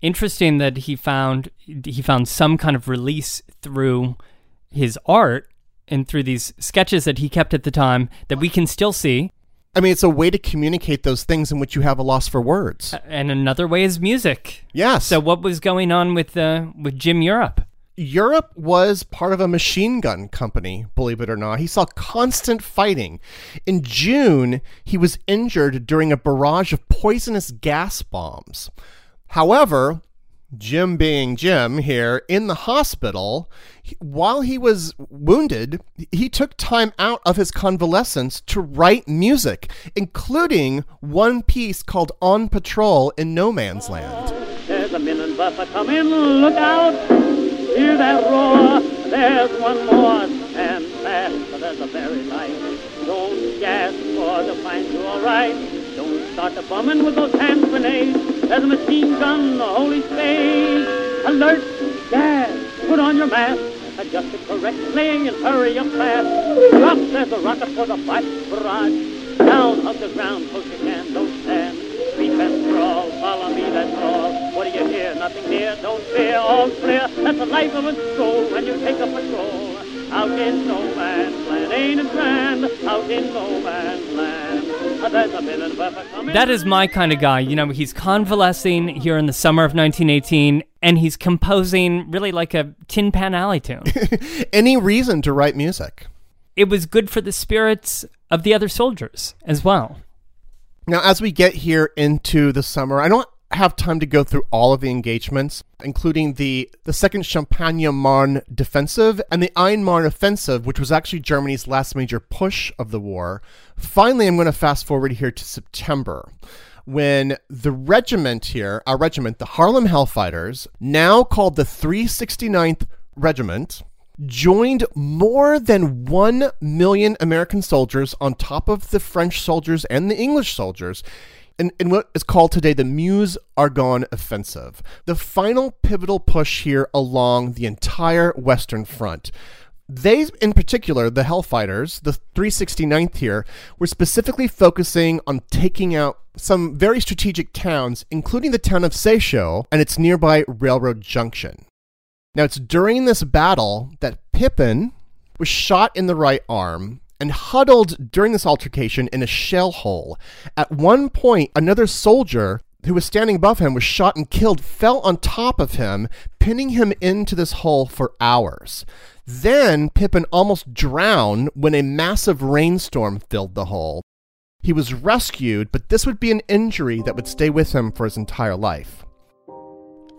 interesting that he found he found some kind of release through his art and through these sketches that he kept at the time that we can still see. I mean, it's a way to communicate those things in which you have a loss for words. And another way is music. Yes. So what was going on with uh, with Jim Europe? Europe was part of a machine gun company, believe it or not. He saw constant fighting. In June, he was injured during a barrage of poisonous gas bombs. However, Jim being Jim here in the hospital, while he was wounded, he took time out of his convalescence to write music, including one piece called On Patrol in No Man's Land. There's a minnenwerfer coming, look out, hear that roar. There's one more, stand fast, there's a very light. Don't gasp for the find you all right. Don't start the bombing with those hand grenades. There's a machine gun, a holy spade. Alert, gas, put on your mask. Adjust it correctly and hurry up fast. Drop, there's a rocket for the fight barrage. Down, hug the ground, close your hand, don't stand. Creep and crawl, follow me, that's all. What do you hear? Nothing here, don't fear, all clear. That's the life of a stroll when you take a patrol. Out in no man's land, ain't it grand? Out in no man's land. Ah, that is my kind of guy. You know, he's convalescing here in the summer of 1918, and he's composing really like a Tin Pan Alley tune. Any reason to write music? It was good for the spirits of the other soldiers as well. Now, as we get here into the summer, I don't have time to go through all of the engagements, including the, the second Champagne-Marne defensive and the Aisne-Marne offensive, which was actually Germany's last major push of the war. Finally, I'm going to fast forward here to September when the regiment here, our regiment, the Harlem Hellfighters, now called the 369th Regiment, joined more than 1 million American soldiers on top of the French soldiers and the English soldiers in, in what is called today the Meuse Argonne Offensive, the final pivotal push here along the entire Western Front. They, in particular, the Hellfighters, the 369th here, were specifically focusing on taking out some very strategic towns, including the town of Seychelles and its nearby railroad junction. Now, it's during this battle that Pippin, was shot in the right arm and huddled during this altercation in a shell hole. At one point, another soldier who was standing above him was shot and killed, fell on top of him, pinning him into this hole for hours. Then Pippin almost drowned when a massive rainstorm filled the hole. He was rescued, but this would be an injury that would stay with him for his entire life.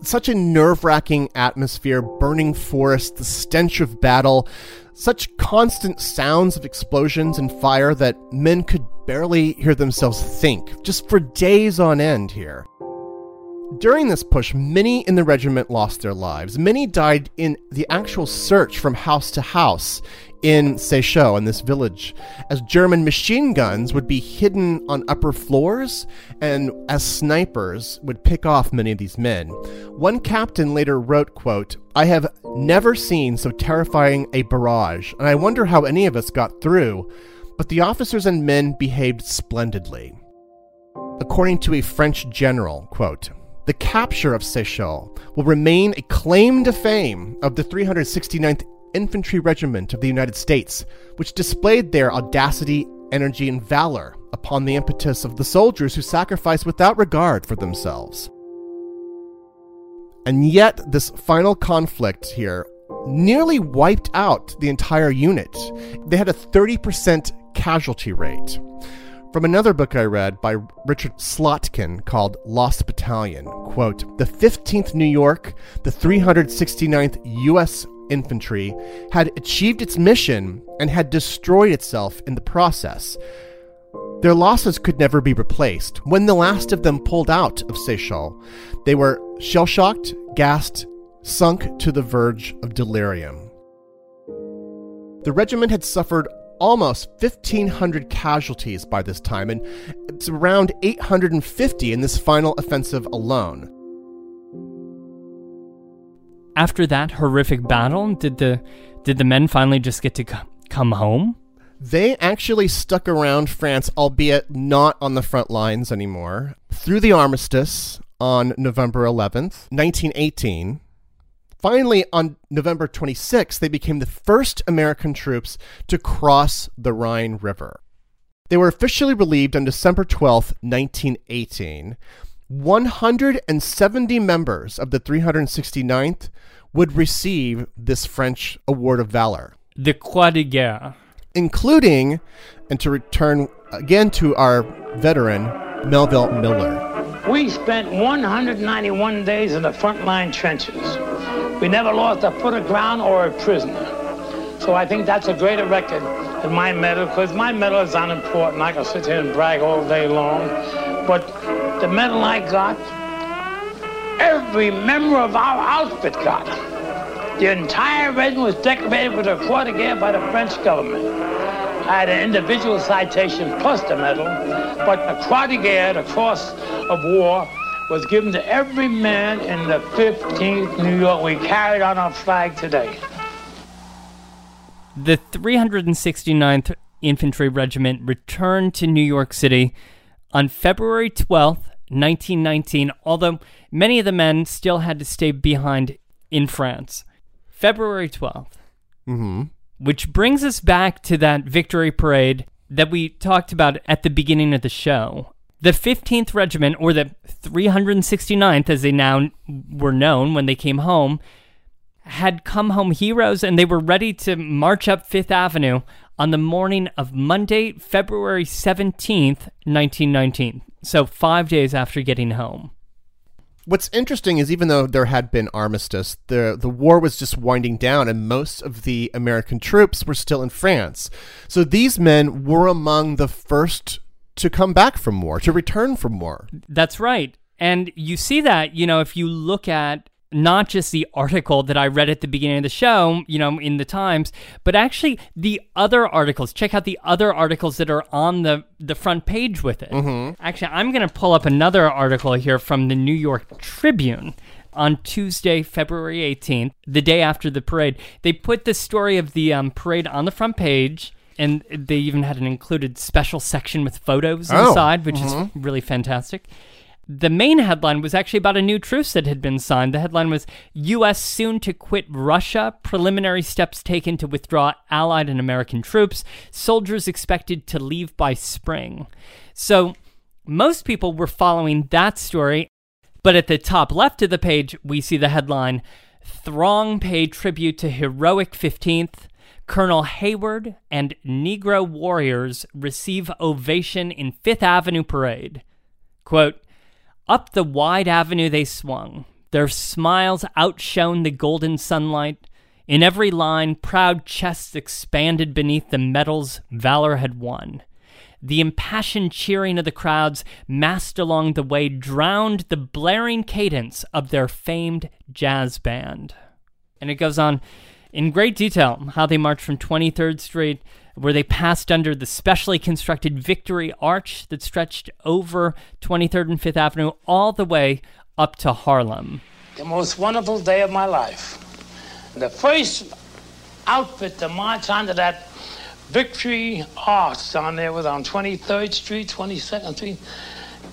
Such a nerve wracking atmosphere, burning forests, the stench of battle, such constant sounds of explosions and fire that men could barely hear themselves think, just for days on end here. During this push, many in the regiment lost their lives. Many died in the actual search from house to house in Seychelles, in this village, as German machine guns would be hidden on upper floors and as snipers would pick off many of these men. One captain later wrote, quote, I have never seen so terrifying a barrage, and I wonder how any of us got through, but the officers and men behaved splendidly. According to a French general, quote, the capture of Seychelles will remain a claim to fame of the 369th Infantry Regiment of the United States, which displayed their audacity, energy, and valor upon the impetus of the soldiers who sacrificed without regard for themselves. And yet, this final conflict here nearly wiped out the entire unit. They had a 30% casualty rate. From another book I read by Richard Slotkin called Lost Battalion, quote, the 15th New York, the 369th U.S. Infantry, had achieved its mission and had destroyed itself in the process. Their losses could never be replaced. When the last of them pulled out of Seychelles, they were shell shocked, gassed, sunk to the verge of delirium. The regiment had suffered almost 1,500 casualties by this time, and it's around 850 in this final offensive alone. After that horrific battle, did the did the men finally just get to c- come home? They actually stuck around France, albeit not on the front lines anymore, through the armistice on November 11th, 1918. Finally, on November 26th, they became the first American troops to cross the Rhine River. They were officially relieved on December 12th, 1918. 170 members of the 369th would receive this French Award of Valor, The Croix de Guerre. including, and to return again to our veteran, Melville Miller. We spent 191 days in the front line trenches. We never lost a foot of ground or a prisoner. So I think that's a greater record than my medal, because my medal is unimportant. I can sit here and brag all day long. But the medal I got, every member of our outfit got. The entire regiment was decorated with a Croix de Guerre by the French government. I had an individual citation plus the medal, but the Croix de Guerre, the Cross of War, was given to every man in the 15th New York. We carried on our flag today. The 369th Infantry Regiment returned to New York City on February 12th, 1919, although many of the men still had to stay behind in France. February 12th. Mm-hmm. Which brings us back to that victory parade that we talked about at the beginning of the show. The 15th Regiment, or the 369th as they now were known when they came home, had come home heroes and they were ready to march up Fifth Avenue on the morning of Monday, February 17th, 1919. So, five days after getting home. What's interesting is even though there had been armistice, the the war was just winding down, and most of the American troops were still in France. So these men were among the first to come back from war, to return from war. That's right. And you see that, you know, if you look at not just the article that I read at the beginning of the show, you know, in the Times, but actually the other articles. Check out the other articles that are on the, the front page with it. Actually, I'm going to pull up another article here from the New York Tribune on Tuesday, February 18th, the day after the parade. They put the story of the um, parade on the front page. And they even had an included special section with photos Oh, inside, which is really fantastic. The main headline was actually about a new truce that had been signed. The headline was U.S. soon to quit Russia, preliminary steps taken to withdraw Allied and American troops, soldiers expected to leave by spring. So, most people were following that story, but at the top left of the page, we see the headline Throng pay tribute to heroic 15th. Colonel Hayward and Negro warriors receive ovation in Fifth Avenue parade. Quote, Up the wide avenue they swung. Their smiles outshone the golden sunlight. In every line, proud chests expanded beneath the medals valor had won. The impassioned cheering of the crowds massed along the way drowned the blaring cadence of their famed jazz band. And it goes on in great detail how they marched from 23rd Street, where they passed under the specially constructed Victory Arch that stretched over 23rd and 5th Avenue all the way up to Harlem. The most wonderful day of my life. The first outfit to march onto that Victory Arch down there was on 23rd Street, 22nd Street.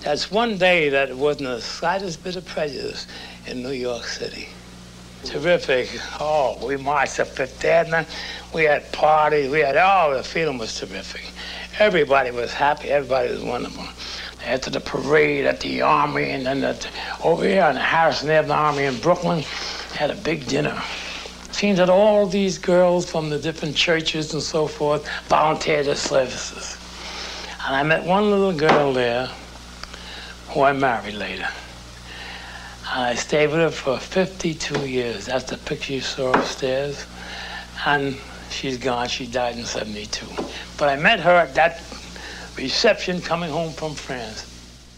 That's one day that wasn't the slightest bit of prejudice in New York City. Terrific. Oh, we marched up Fifth Avenue. We had parties. We had, oh, the feeling was terrific. Everybody was happy. Everybody was wonderful. After the parade at the Army and then the, over here in the Harrison Avenue Army in Brooklyn, had a big dinner. Seems that all these girls from the different churches and so forth volunteered their services. And I met one little girl there who I married later. And I stayed with her for 52 years. That's the picture you saw upstairs. And she's gone. She died in 72. But I met her at that reception coming home from France.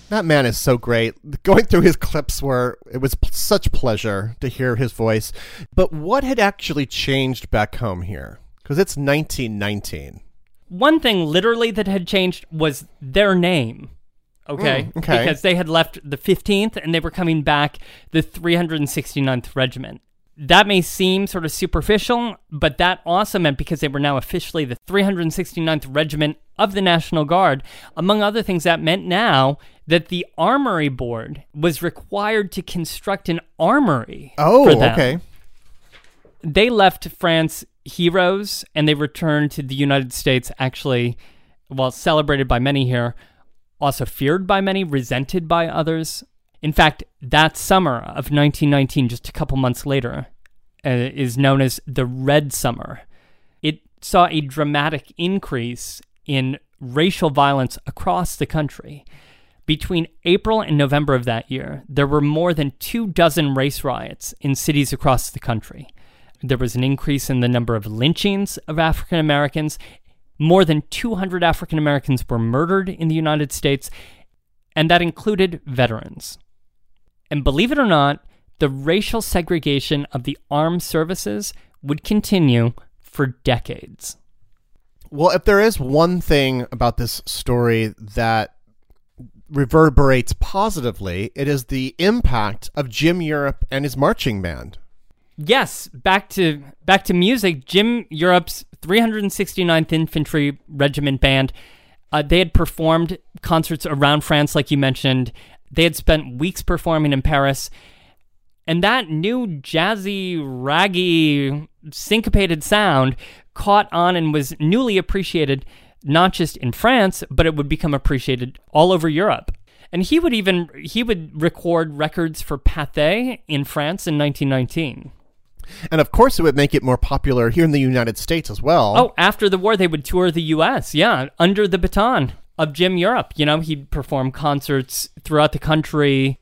That man is so great. Going through his clips were it was p- such pleasure to hear his voice. But what had actually changed back home here? Because it's 1919. One thing literally that had changed was their name. Okay? Mm, okay. Because they had left the 15th and they were coming back the 369th Regiment. That may seem sort of superficial, but that also meant because they were now officially the 369th Regiment of the National Guard, among other things, that meant now that the Armory Board was required to construct an armory. Oh, okay. They left France heroes and they returned to the United States, actually, well, celebrated by many here, also feared by many, resented by others. In fact, that summer of 1919, just a couple months later, uh, is known as the Red Summer. It saw a dramatic increase in racial violence across the country. Between April and November of that year, there were more than two dozen race riots in cities across the country. There was an increase in the number of lynchings of African Americans. More than 200 African Americans were murdered in the United States, and that included veterans. And believe it or not, the racial segregation of the armed services would continue for decades. Well, if there is one thing about this story that reverberates positively, it is the impact of Jim Europe and his marching band. Yes, back to back to music. Jim Europe's 369th Infantry Regiment Band. Uh, they had performed concerts around France, like you mentioned. They had spent weeks performing in Paris, and that new jazzy, raggy, syncopated sound caught on and was newly appreciated not just in France, but it would become appreciated all over Europe. And he would even he would record records for Pathé in France in 1919. And of course, it would make it more popular here in the United States as well. Oh, after the war, they would tour the U.S. Yeah, under the baton of Jim Europe. You know, he'd perform concerts throughout the country.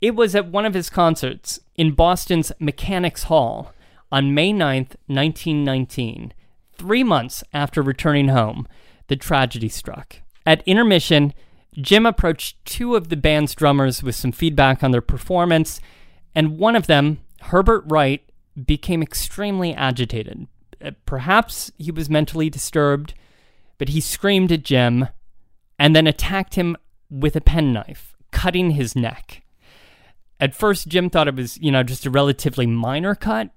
It was at one of his concerts in Boston's Mechanics Hall on May 9th, 1919, three months after returning home, the tragedy struck. At intermission, Jim approached two of the band's drummers with some feedback on their performance, and one of them, Herbert Wright, became extremely agitated. Uh, Perhaps he was mentally disturbed, but he screamed at Jim and then attacked him with a penknife, cutting his neck. At first, Jim thought it was, you know, just a relatively minor cut.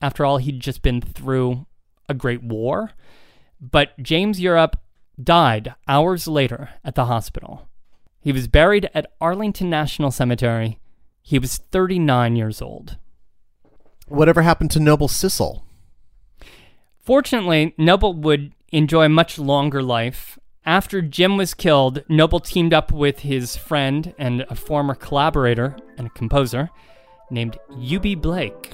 After all, he'd just been through a great war. But James Europe died hours later at the hospital. He was buried at Arlington National Cemetery. He was 39 years old. Whatever happened to Noble Sissle? Fortunately, Noble would enjoy a much longer life. After Jim was killed, Noble teamed up with his friend and a former collaborator and a composer named Eubie Blake.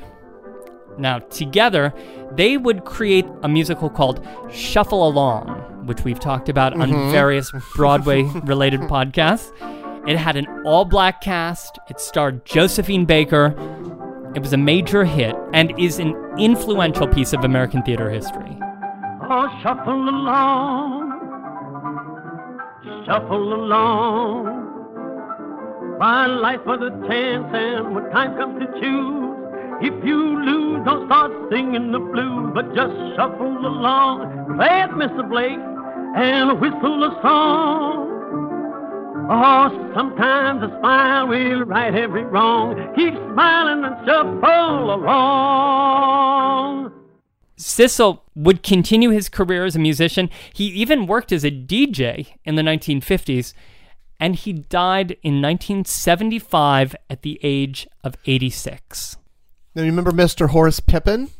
Now, together, they would create a musical called Shuffle Along, which we've talked about on mm-hmm. various Broadway related podcasts. It had an all black cast, it starred Josephine Baker. It was a major hit and is an influential piece of American theater history. Oh, shuffle along, shuffle along. My life was a chance, and when time comes to choose, if you lose, don't start singing the blues, but just shuffle along. Play it, Mr. Blake, and whistle a song. Oh, sometimes a smile will right every wrong. Keep smiling and shuffle along. Sissle would continue his career as a musician. He even worked as a DJ in the 1950s, and he died in 1975 at the age of 86. Now, you remember Mr. Horace Pippin?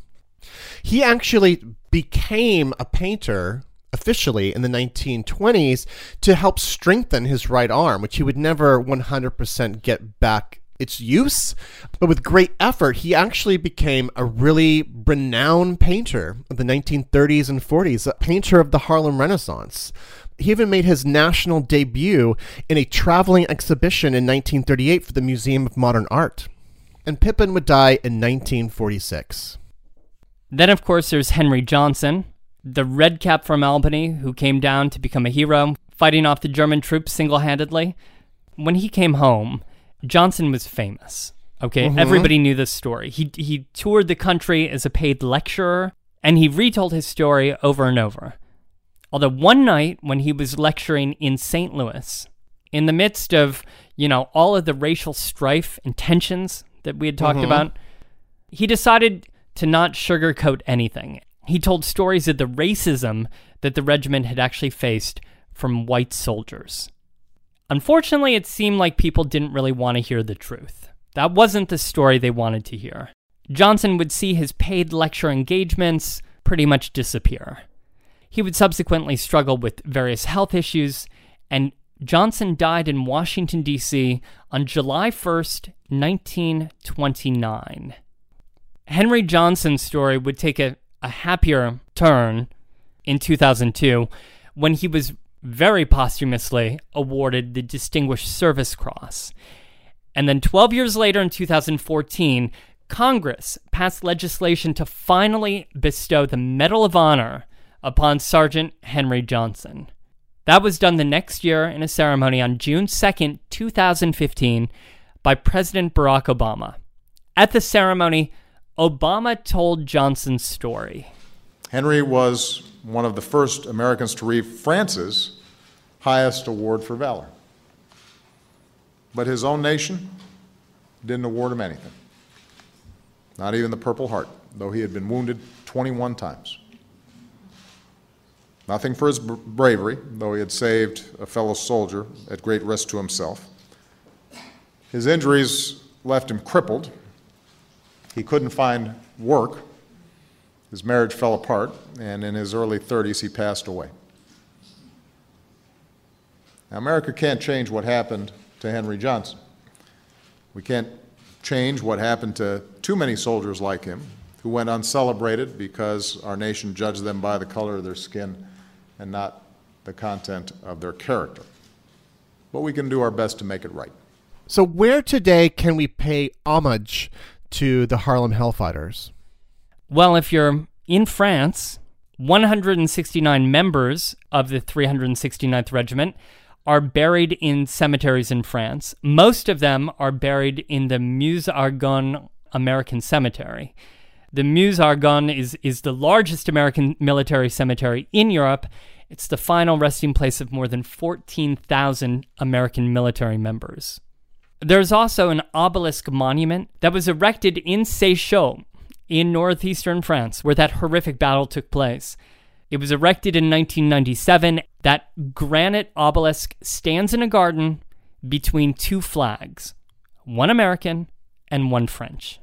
He actually became a painter officially in the 1920s to help strengthen his right arm, which he would never 100% get back its use. But with great effort, he actually became a really renowned painter of the 1930s and 40s, a painter of the Harlem Renaissance. He even made his national debut in a traveling exhibition in 1938 for the Museum of Modern Art. And Pippin would die in 1946. Then, of course, there's Henry Johnson, the red cap from Albany who came down to become a hero, fighting off the German troops single handedly. When he came home, Johnson was famous. Okay, mm-hmm. everybody knew this story. He, he toured the country as a paid lecturer, and he retold his story over and over. Although one night when he was lecturing in St. Louis, in the midst of, you know, all of the racial strife and tensions that we had talked mm-hmm. about, he decided to not sugarcoat anything. He told stories of the racism that the regiment had actually faced from white soldiers. Unfortunately, it seemed like people didn't really want to hear the truth. That wasn't the story they wanted to hear. Johnson would see his paid lecture engagements pretty much disappear. He would subsequently struggle with various health issues, and Johnson died in Washington, D.C. on July 1st, 1929. Henry Johnson's story would take a, a happier turn in 2002 when he was very posthumously awarded the Distinguished Service Cross. And then 12 years later, in 2014, Congress passed legislation to finally bestow the Medal of Honor upon Sergeant Henry Johnson. That was done the next year in a ceremony on June 2nd, 2015, by President Barack Obama. At the ceremony, Obama told Johnson's story. Henry was one of the first Americans to receive France's highest award for valor. But his own nation didn't award him anything, not even the Purple Heart, though he had been wounded 21 times. Nothing for his bravery, though he had saved a fellow soldier at great risk to himself. His injuries left him crippled. He couldn't find work. His marriage fell apart, and in his early 30s, he passed away. Now, America can't change what happened to Henry Johnson. We can't change what happened to too many soldiers like him who went uncelebrated because our nation judged them by the color of their skin and not the content of their character. But we can do our best to make it right. So, where today can we pay homage to the Harlem Hellfighters? Well, if you're in France, 169 members of the 369th Regiment are buried in cemeteries in France. Most of them are buried in the Meuse Argonne American Cemetery. The Meuse Argonne is, is the largest American military cemetery in Europe. It's the final resting place of more than 14,000 American military members. There's also an obelisk monument that was erected in Séchault in northeastern France, where that horrific battle took place. It was erected in 1997. That granite obelisk stands in a garden between two flags, one American and one French.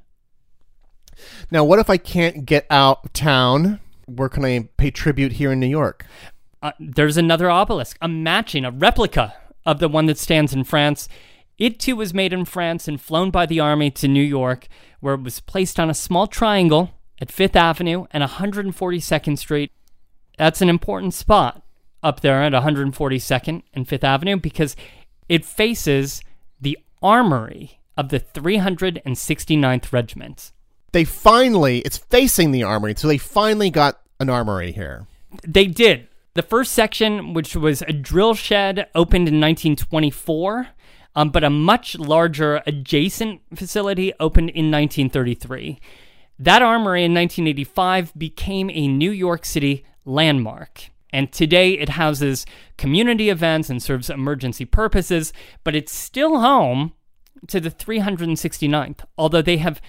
Now, what if I can't get out of town? Where can I pay tribute here in New York? Uh, there's another obelisk, a matching, a replica of the one that stands in France. It too was made in France and flown by the army to New York, where it was placed on a small triangle at Fifth Avenue and 142nd Street. That's an important spot up there at 142nd and Fifth Avenue because it faces the armory of the 369th Regiment. They finally, it's facing the armory, so they finally got an armory here. They did. The first section, which was a drill shed, opened in 1924, um, but a much larger adjacent facility opened in 1933. That armory in 1985 became a New York City landmark. And today it houses community events and serves emergency purposes, but it's still home to the 369th, although they have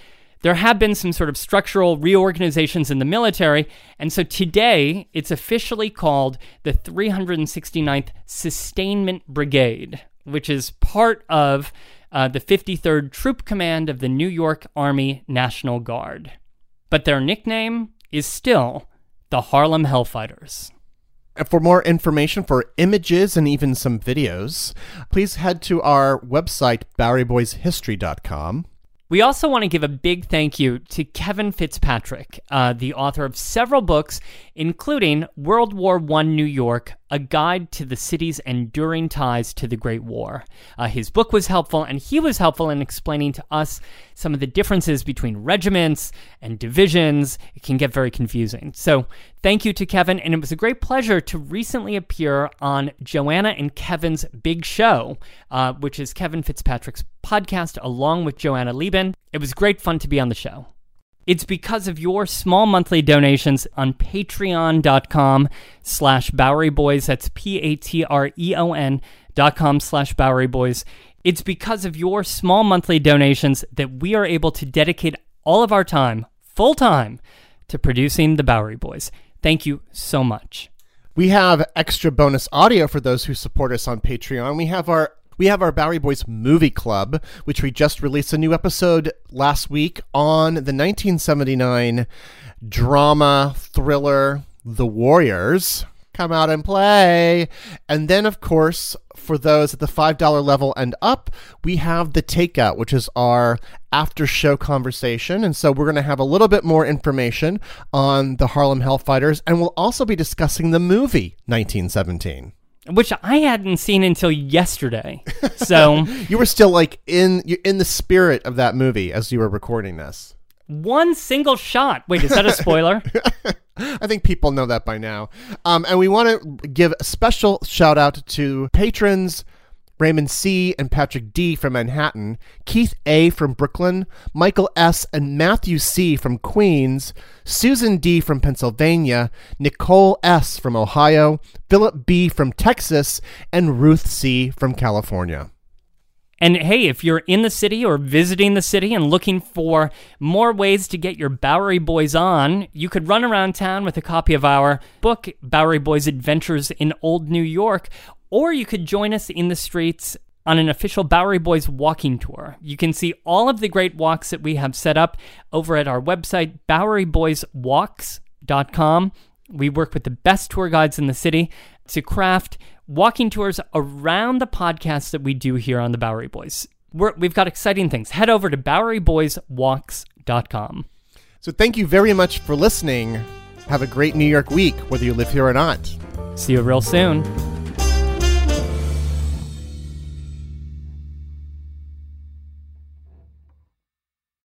there have been some sort of structural reorganizations in the military, and so today it's officially called the 369th Sustainment Brigade, which is part of uh, the 53rd Troop Command of the New York Army National Guard. But their nickname is still the Harlem Hellfighters. For more information, for images and even some videos, please head to our website, BoweryBoysHistory.com. We also want to give a big thank you to Kevin Fitzpatrick, uh, the author of several books, including World War I New York, A Guide to the City's Enduring Ties to the Great War. Uh, his book was helpful, and he was helpful in explaining to us some of the differences between regiments and divisions. It can get very confusing. So, thank you to Kevin, and it was a great pleasure to recently appear on Joanna and Kevin's Big Show, uh, which is Kevin Fitzpatrick's podcast along with Joanna Lieben. It was great fun to be on the show. It's because of your small monthly donations on patreon.com slash Bowery Boys. That's P-A-T-R-E-O-N dot com slash Bowery Boys. It's because of your small monthly donations that we are able to dedicate all of our time, full time, to producing the Bowery Boys. Thank you so much. We have extra bonus audio for those who support us on Patreon. We have our we have our Bowery Boys Movie Club, which we just released a new episode last week on the 1979 drama thriller The Warriors. Come out and play. And then, of course, for those at the $5 level and up, we have the Takeout, which is our after show conversation. And so we're going to have a little bit more information on the Harlem Hellfighters, and we'll also be discussing the movie 1917 which I hadn't seen until yesterday. So you were still like in in the spirit of that movie as you were recording this. One single shot. Wait, is that a spoiler? I think people know that by now. Um, and we want to give a special shout out to patrons Raymond C. and Patrick D. from Manhattan, Keith A. from Brooklyn, Michael S. and Matthew C. from Queens, Susan D. from Pennsylvania, Nicole S. from Ohio, Philip B. from Texas, and Ruth C. from California. And hey, if you're in the city or visiting the city and looking for more ways to get your Bowery Boys on, you could run around town with a copy of our book, Bowery Boys Adventures in Old New York, or you could join us in the streets on an official Bowery Boys walking tour. You can see all of the great walks that we have set up over at our website, BoweryBoysWalks.com. We work with the best tour guides in the city to craft walking tours around the podcasts that we do here on the Bowery Boys. we have got exciting things. Head over to BoweryBoysWalks.com. So thank you very much for listening. Have a great New York week, whether you live here or not. See you real soon.